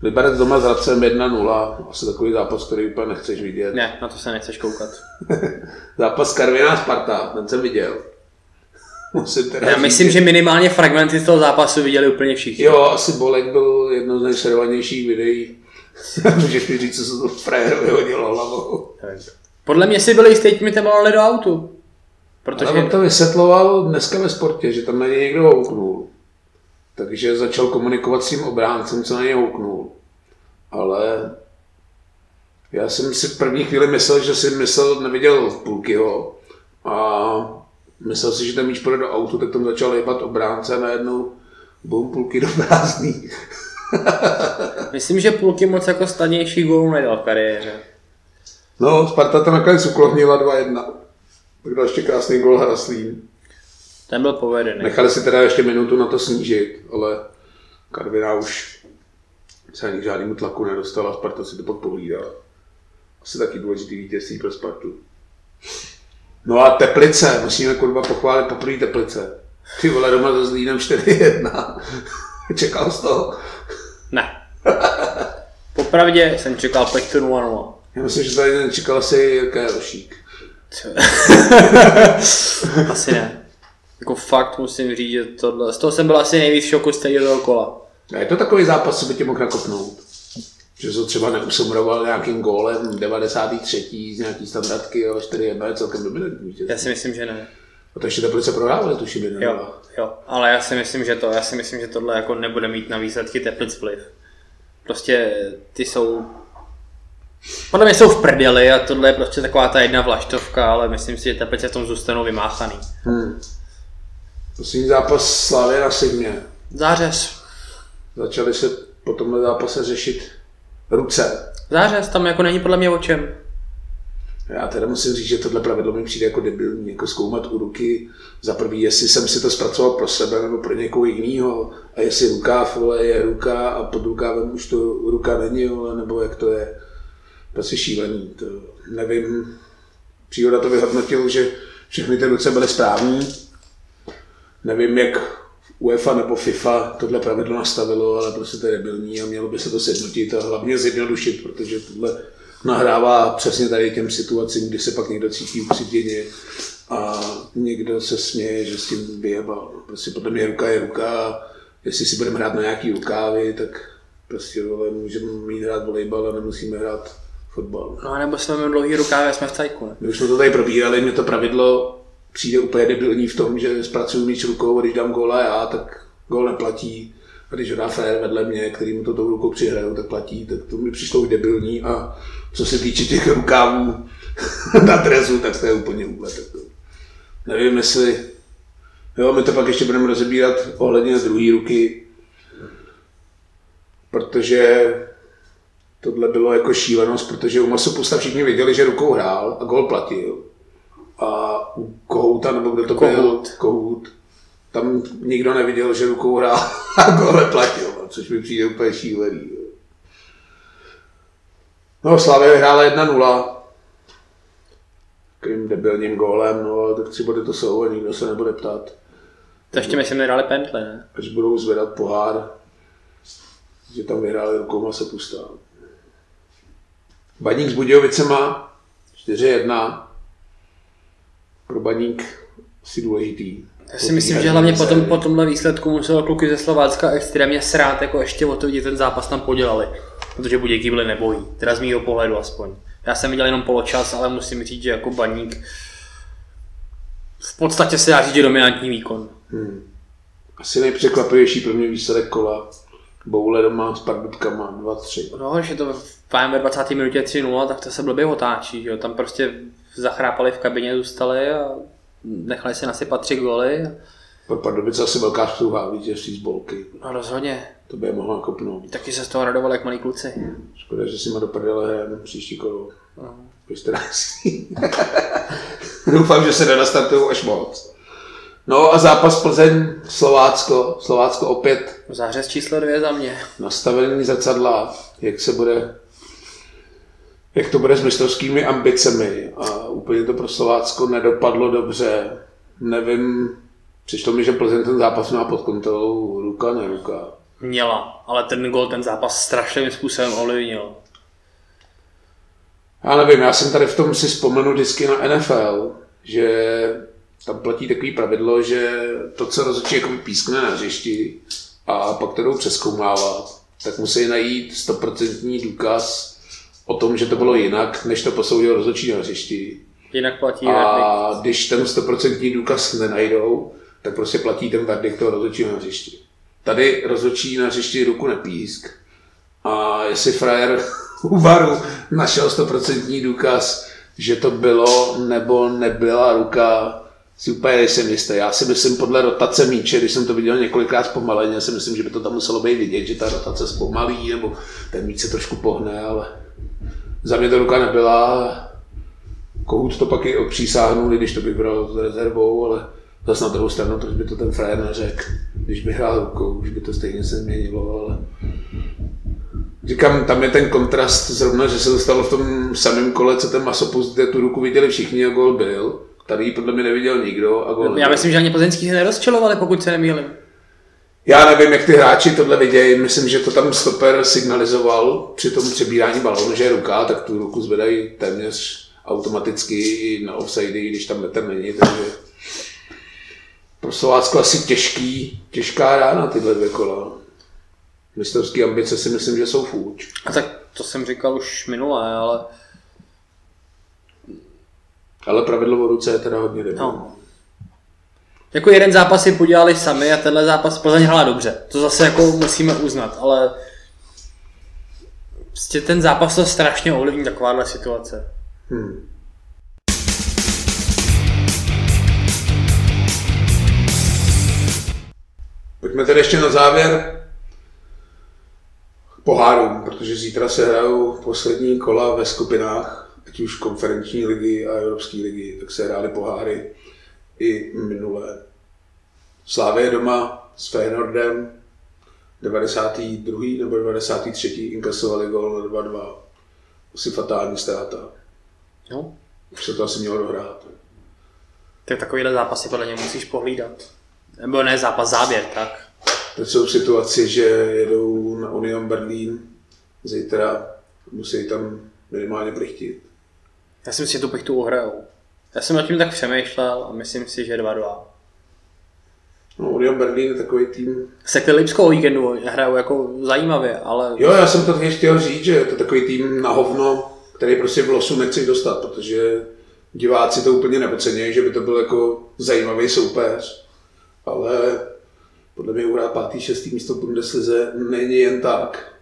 Liberec doma s Hradcem 1-0. Asi takový zápas, který úplně nechceš vidět. Ne, na to se nechceš koukat. <laughs> zápas Karviná Sparta, ten jsem viděl. <laughs> Musím teda Já říct, myslím, že minimálně fragmenty z toho zápasu viděli úplně všichni. Jo, asi Bolek byl jedno z nejsledovanějších videí. <laughs> Můžeš mi říct, co se to frajerovi hodilo hlavou. Podle mě si byli jistý, mi tam do autu. Protože Ale on to vysvětloval dneska ve sportě, že tam na něj někdo houknul. Takže začal komunikovat s tím obráncem, co na něj houknul. Ale já jsem si v první chvíli myslel, že si myslel, neviděl v půlkyho. A myslel si, že ten míč půjde do autu, tak tam začal jebat obránce a najednou bum, půlky do prázdný. <laughs> myslím, že půlky moc jako stanější gól nedal v kariéře. No, Sparta to nakonec uklohnila 2-1. Tak dal ještě krásný gol Hraslín. Ten byl povedený. Nechali si teda ještě minutu na to snížit, ale Karviná už se ani k žádnému tlaku nedostala, Sparta si to pak pohlídala. Asi taky důležitý vítězství pro Spartu. No a Teplice, musíme kurva pochválit poprvé Teplice. Ty vole doma se Zlínem 4-1. <laughs> Čekal jsi to? Ne. Popravdě jsem čekal Pechtu 0-0. Já myslím, že tady nečekal asi Jirka Jarošík. Asi ne. Jako fakt musím říct, že tohle, z toho jsem byl asi nejvíc v šoku z toho kola. A je to takový zápas, co by tě mohl nakopnout? Že to třeba neusumroval nějakým gólem 93. z nějaký standardky, ale 4-1 je celkem dominantní. vítězství. Já si myslím, že ne. A to ještě Teplice prohrávali, tuším, jeden Jo, jo, ale já si myslím, že to, já si myslím, že tohle jako nebude mít na výsledky Teplic vliv. Prostě ty jsou, podle mě jsou v prdeli a tohle je prostě taková ta jedna vlaštovka, ale myslím si, že Teplice v tom zůstanou vymáchaný. Hmm. Poslední zápas Slávě na Sigmě. Zářez. Začali se po tomhle zápase řešit ruce. Zářez, tam jako není podle mě o čem. Já teda musím říct, že tohle pravidlo mi přijde jako debilní, jako zkoumat u ruky za prvý, jestli jsem si to zpracoval pro sebe nebo pro někoho jiného a jestli rukáv vole, je ruka a pod rukávem už to ruka není, vole, nebo jak to je. Prostě šílený. To nevím. Příroda to vyhodnotil, že všechny ty ruce byly správní. Nevím, jak UEFA nebo FIFA tohle pravidlo nastavilo, ale prostě to je debilní a mělo by se to sjednotit a hlavně zjednodušit, protože tohle nahrává přesně tady těm situacím, kdy se pak někdo cítí upřitěně a někdo se směje, že s tím vyjebal. Prostě podle mě ruka je ruka a jestli si budeme hrát na nějaký rukávy, tak prostě vole, můžeme mít hrát volejbal a nemusíme hrát fotbal. No nebo jsme měli dlouhý rukávy a jsme v cajku. Ne? My už jsme to tady probírali, mě to pravidlo přijde úplně debilní v tom, že zpracuju míč rukou když dám góla já, tak gól neplatí. A když ho dá fér vedle mě, který mu to tou rukou přihrajou, tak platí. Tak to mi přišlo už debilní. A co se týče těch rukávů <laughs> na dresu, tak to je úplně úlet. Jako. Nevím, jestli... Jo, my to pak ještě budeme rozebírat ohledně druhé ruky, protože tohle bylo jako šílenost, protože u Masopusta všichni věděli, že rukou hrál a gol platil. A u Kohouta, nebo kdo to byl, Kohout. Kohout, tam nikdo neviděl, že rukou hrál <laughs> a gol neplatil, no, což mi přijde úplně šílený. No, Slavě vyhrála 1-0. Takovým debilním gólem, no, ale tak tři body to jsou a nikdo se nebude ptát. To ještě myslím nedali pentle, ne? Až budou zvedat pohár, že tam vyhráli rukou se pustá. Baník s Budějovicema 4-1. Pro Baník asi důležitý. Já si myslím, že hlavně po, tom, po tomhle výsledku muselo kluky ze Slovácka extrémně srát, jako ještě o to, kdy ten zápas tam podělali. Protože Budějky byli nebojí, teda z mýho pohledu aspoň. Já jsem viděl jenom poločas, ale musím říct, že jako baník v podstatě se dá říct, že dominantní výkon. Hmm. Asi nejpřekvapivější pro mě výsledek kola. Boule doma s Pardutkama 2-3. No, že to ve 20. minutě 3-0, tak to se blbě otáčí, že jo. Tam prostě zachrápali v kabině, zůstali a nechali si nasypat tři góly. Pardubice asi velká spouha vítězství z bolky. No rozhodně. To by je mohla kopnout. Taky se z toho radovali jak malí kluci. Škoda, že si má do prdele příští kolo. No. Byste <laughs> Doufám, že se nenastartují až moc. No a zápas Plzeň, Slovácko. Slovácko opět Zářez číslo dvě za mě. nastavení zrcadla, jak se bude, jak to bude s mistrovskými ambicemi. A úplně to pro Slovácko nedopadlo dobře. Nevím, přišlo mi, že Plzeň ten zápas má pod kontrolou ruka, ne ruka. Měla, ale ten gol ten zápas strašným způsobem ovlivnil. Já nevím, já jsem tady v tom si vzpomenu vždycky na NFL, že tam platí takový pravidlo, že to, co rozhodčí jako pískne na hřišti a pak to jdou přeskoumávat, tak musí najít stoprocentní důkaz o tom, že to bylo jinak, než to posoudil rozhodčí na hřišti. Jinak platí verdikt. A když ten stoprocentní důkaz nenajdou, tak prostě platí ten verdikt toho rozhodčího na hřišti. Tady rozhodčí na hřišti ruku nepísk. A jestli frajer <laughs> u varu našel stoprocentní důkaz, že to bylo nebo nebyla ruka, si úplně nejsem jistý. Já si myslím podle rotace míče, když jsem to viděl několikrát zpomaleně, si myslím, že by to tam muselo být vidět, že ta rotace zpomalí, nebo ten míč se trošku pohne, ale za mě to ruka nebyla. Kohout to pak i odpřísáhnul, i když to bych bral s rezervou, ale zase na druhou stranu, proč by to ten frajer neřekl, když by hrál rukou, už by to stejně se změnilo, ale Říkám, tam je ten kontrast zrovna, že se to stalo v tom samém kole, co ten Masopust, kde tu ruku viděli všichni a gol byl. Tady ji podle mě neviděl nikdo a gol Já nebyl. myslím, že ani plzeňský se nerozčilovali, pokud se nemýlím. Já nevím, jak ty hráči tohle vidějí. Myslím, že to tam stoper signalizoval při tom přebírání balónu, že je ruka, tak tu ruku zvedají téměř automaticky na offside, když tam metr není, takže pro Slovácko asi těžký, těžká rána tyhle dvě kola. Mistrovské ambice si myslím, že jsou fůč. A tak to jsem říkal už minule, ale Ale pravidlo o ruce je teda hodně debilní. no. Jako jeden zápas si podělali sami a tenhle zápas Plzeň hrála dobře. To zase jako musíme uznat, ale prostě ten zápas to strašně ovlivní takováhle situace. Hmm. Pojďme tedy ještě na závěr k pohárům, protože zítra se hrajou poslední kola ve skupinách, ať už konferenční ligy a evropské ligy, tak se hrály poháry i minulé. Slávě doma s Feyenoordem 92. nebo 93. inkasovali gol na 2-2. Asi fatální ztráta. No, Už se to asi mělo dohrát. tak takovýhle zápasy podle mě musíš pohlídat. Nebo ne zápas, záběr, tak. Teď jsou v situaci, že jedou na Union Berlín zítra, musí tam minimálně plichtit. Já si myslím, že tu pichtu uhrajou. Já jsem nad tím tak přemýšlel a myslím si, že 2-2. No, Union Berlín je takový tým, Se k Lipskou víkendu hrajou jako zajímavě, ale jo, já jsem to taky chtěl říct, že je to takový tým na hovno, který prostě v losu nechci dostat, protože diváci to úplně nepocení, že by to byl jako zajímavý soupeř, ale podle mě uhrát pátý, šestý místo v Bundeslize není jen tak.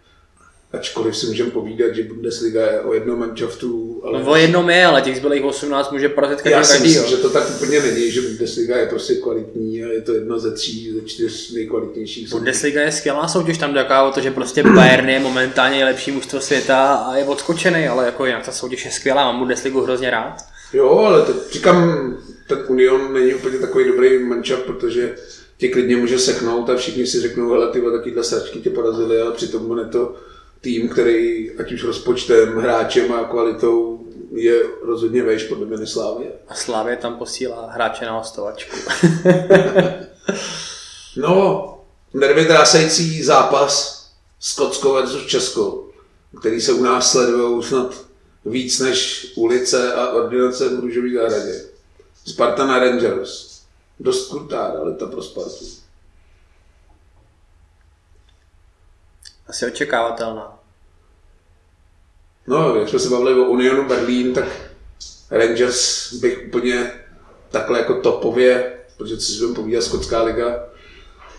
Ačkoliv si můžeme povídat, že Bundesliga je o jednom manšaftu, ale no, o jednom je, ale těch zbylých 18 může porazit každý já si myslím, že to tak úplně není, že Bundesliga je prostě kvalitní a je to jedno ze tří, ze čtyř nejkvalitnějších. Bundesliga je skvělá soutěž, tam jde o to, že prostě Bayern je momentálně nejlepší mužstvo světa a je odskočený, ale jako jinak ta soutěž je skvělá, mám Bundesligu hrozně rád. Jo, ale teď říkám, ten Union není úplně takový dobrý mančap, protože tě klidně může seknout a všichni si řeknou, hele, ty takovýhle sračky tě porazili, ale přitom on je to tým, který ať už rozpočtem, hráčem a kvalitou je rozhodně vejš podle mě Slávě. A Slavě tam posílá hráče na hostovačku. <laughs> No, nervy drásající zápas Skotsko versus Česko, který se u nás sledují snad víc než ulice a ordinace v Růžový zahradě. Sparta na Rangers. Dost krutá realita pro Spartu. Asi očekávatelná. No, jak jsme se bavili o Unionu Berlín, tak Rangers bych úplně takhle jako topově, protože co si budeme povídat, Skotská liga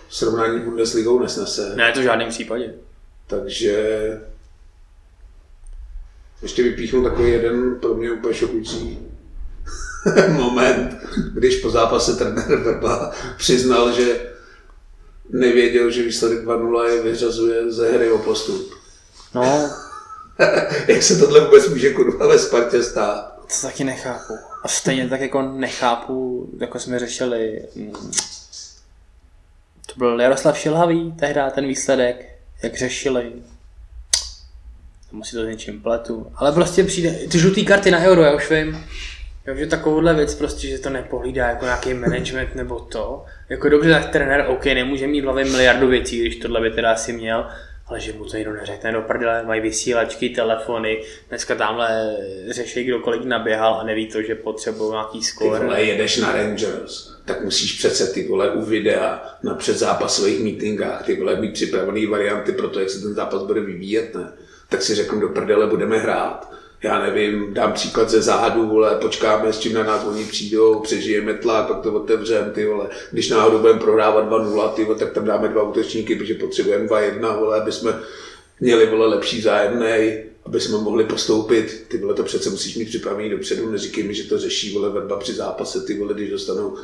v srovnání s Bundesligou nesnese. Ne, to v žádném případě. Takže ještě vypíchnu takový jeden pro mě úplně šokující <laughs> moment, když po zápase trenér Verba přiznal, že nevěděl, že výsledek 2-0 je vyřazuje ze hry o postup. No, <laughs> Jak se tohle vůbec může kurva ve Spartě stát? to taky nechápu. A stejně tak jako nechápu, jako jsme řešili, mm, to byl Jaroslav Šilhavý, tehdy ten výsledek, jak řešili. Musí to s něčím pletu. Ale prostě přijde, ty žlutý karty na euro, já už vím. Já že takovouhle věc prostě, že to nepohlídá jako nějaký management nebo to. Jako dobře, tak trenér, OK, nemůže mít v hlavě miliardu věcí, když tohle by teda asi měl, ale že mu to někdo neřekne do prdele, mají vysílačky, telefony, dneska tamhle řeší, kdo kolik naběhal a neví to, že potřebují nějaký Ty skóre. vole, jedeš na Rangers, tak musíš přece ty vole u videa na předzápasových meetingách, ty vole mít připravený varianty pro to, jak se ten zápas bude vyvíjet, ne? Tak si řeknu do prdele, budeme hrát. Já nevím, dám příklad ze zádu, vole, počkáme, s čím na nás oni přijdou, přežijeme tlak, pak to otevřeme, ty vole. Když náhodou budeme prohrávat 2-0, ty vole, tak tam dáme dva útočníky, protože potřebujeme 2-1, vole, aby jsme měli vole lepší zájemnej, aby jsme mohli postoupit. Ty vole, to přece musíš mít připravený dopředu, neříkej mi, že to řeší vole verba při zápase, ty vole, když dostanou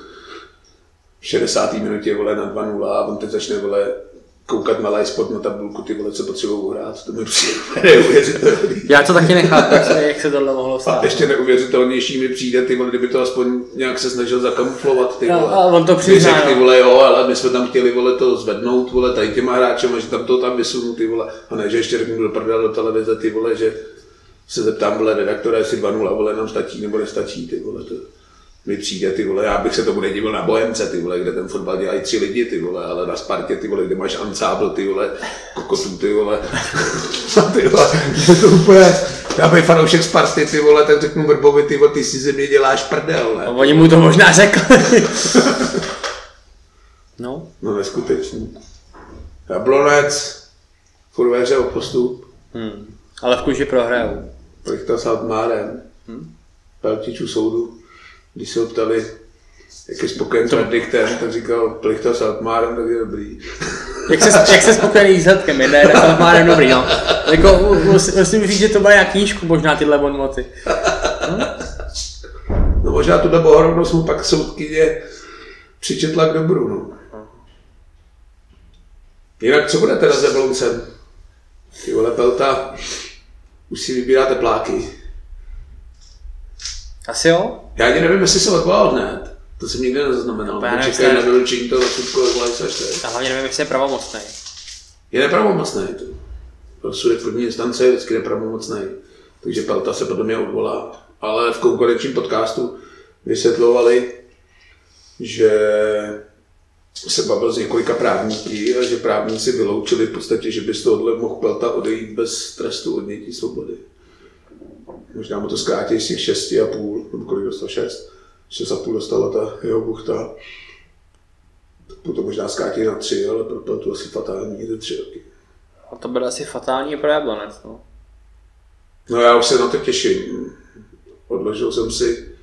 v 60. minutě vole na 2-0 a on teď začne vole koukat na live sport na tabulku, ty vole, co potřebují hrát, to mi přijde neuvěřitelný. Já to taky nechápu, jak se, jak se tohle mohlo A stát. ještě neuvěřitelnější mi přijde, ty vole, kdyby to aspoň nějak se snažil zakamuflovat, ty A- vole. a on to přizná, řekl, ty no. vole, jo, ale my jsme tam chtěli, vole, to zvednout, vole, tady těma hráčema, že tam to tam vysunu, ty vole. A ne, že ještě řeknu do prdele do televize, ty vole, že se zeptám, vole, redaktora, jestli 2 vole, nám stačí nebo nestačí, ty vole, to mi přijde, ty vole, já bych se tomu nedivil na Bohemce, ty vole, kde ten fotbal dělají tři lidi, ty vole, ale na Spartě, ty vole, kde máš ansábl, ty vole, kokotů, ty vole, <laughs> ty vole, je to úplně, já bych fanoušek Sparty, ty vole, tak řeknu Vrbovi, ty vole, ty si ze mě děláš prdel, ne? oni mu to možná řekli. <laughs> no, No neskutečný. Jablonec, furt ve hře o postup, hmm. ale v kuži prohrajou. Plichta s Altmárem, hmm? Peltičů soudu, když se ho ptali, jak je spokojen s verdiktem, tak říkal Plichta s Altmárem, tak je dobrý. <laughs> Jak se, jak se spokojený výsledkem, jedna je tak má dobrý, no. Jako, mus- musím říct, že to byla nějak knížku, možná tyhle bonmoty. <laughs> No možná tuhle bohorovnost mu pak soudkyně přičetla k dobru, no. Jinak co bude teda s Jabloncem? Ty vole Pelta, už si vybíráte pláky. Asi jo? Já ani nevím, jestli se odvolal hned. To jsem nikdy nezaznamenal. Já nevím, Čekají na doručení toho rozsudku, jak volají se až teď. A hlavně nevím, jestli je pravomocný. Je nepravomocný to. Rozsudek první instance je vždycky nepravomocný. Takže Pelta se podle mě odvolá. Ale v konkurenčním podcastu vysvětlovali, že se bavil s několika právníky a že právníci vyloučili v podstatě, že by z tohohle mohl Pelta odejít bez trestu odnětí svobody. Možná mu to zkrátí z těch 6,5, nebo kolik dostal 6. 6,5 dostala ta jeho buchta. To to možná zkrátí na 3, ale pro Peltu asi fatální jde 3 roky. A to bude asi fatální pro Jablonec, no. No já už se na to těším. Odložil jsem si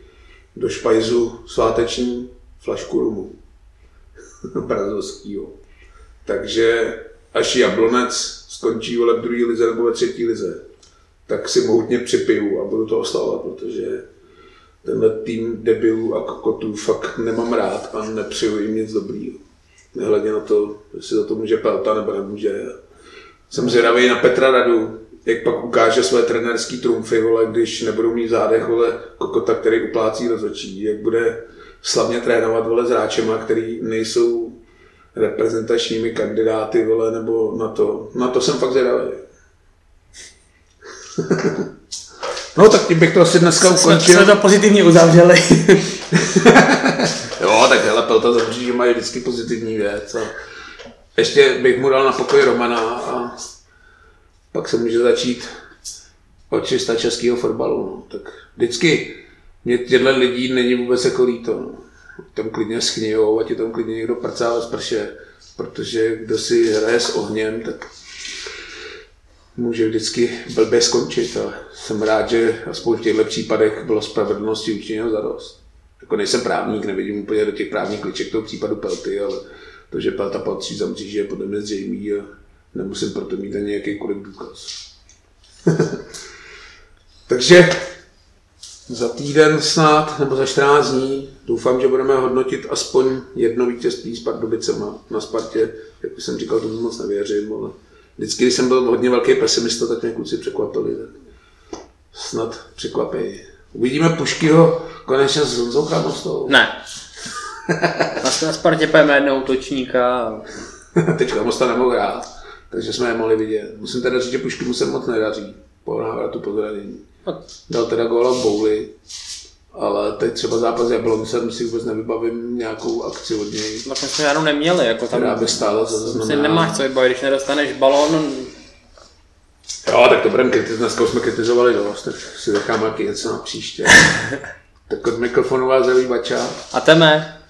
do špajzu sváteční flašku rumu. <laughs> Brazilskýho. Takže až Jablonec skončí v druhé lize nebo ve třetí lize, tak si mohutně připiju a budu to oslavovat, protože tenhle tým debilů a kokotů fakt nemám rád a nepřeju jim nic dobrýho. Nehledě na to, jestli za to může Pelta nebo nemůže. Jsem zvědavý na Petra Radu, jak pak ukáže své trenérský trumfy, vole, když nebudou mít v zádech, vole, kokota, který uplácí rozhodčí, jak bude slavně trénovat, vole, s hráčema, který nejsou reprezentačními kandidáty, vole, nebo na to. Na to jsem fakt zvědavý. <laughs> no tak tím bych to asi dneska ukončil. jsme to pozitivně uzavřeli. <laughs> Jo, tak hele, Pelta zavří, že mají vždycky pozitivní věc. A ještě bych mu dal na pokoj Romana a pak se může začít očista českého fotbalu. No. Tak vždycky mě těchto lidí není vůbec jako líto. No. Tam klidně schnijou, ať je tam klidně někdo prcá z prše, protože kdo si hraje s ohněm, tak může vždycky blbě skončit. Ale jsem rád, že aspoň v těchto případech bylo spravedlnosti učiněno za dost. Jako nejsem právník, nevidím úplně do těch právních kliček toho případu Pelty, ale to, že Pelta patří za mříži, je podle mě zřejmý a nemusím proto mít ani jakýkoliv důkaz. <laughs> Takže za týden snad, nebo za 14 dní. Doufám, že budeme hodnotit aspoň jedno vítězství s Pardubicema na Spartě. Jak jsem říkal, tomu moc nevěřím, ale vždycky, když jsem byl hodně velký pesimista, tak mě kluci překvapili. Tak snad překvapí. Uvidíme Puškyho konečně s Honzou Chamostou. Ne. na Spartě pojeme jednoho útočníka. <laughs> Teď Chamosta nemohl hrát, takže jsme je mohli vidět. Musím teda říct, že Pušky mu se moc nedaří po návratu po zranění. Dal teda góla v bouli, ale teď třeba zápas Jabloncem si vůbec nevybavím nějakou akci od něj. Vlastně jsme žádnou neměli, jako tam která by stála za si zaznamenání. nemáš co vybavit, když nedostaneš balón, Jo, tak to budeme kritizovat, dneska jsme kritizovali dost, tak si necháme něco na příště. <laughs> tak od mikrofonu vás zdraví Bača. a teme.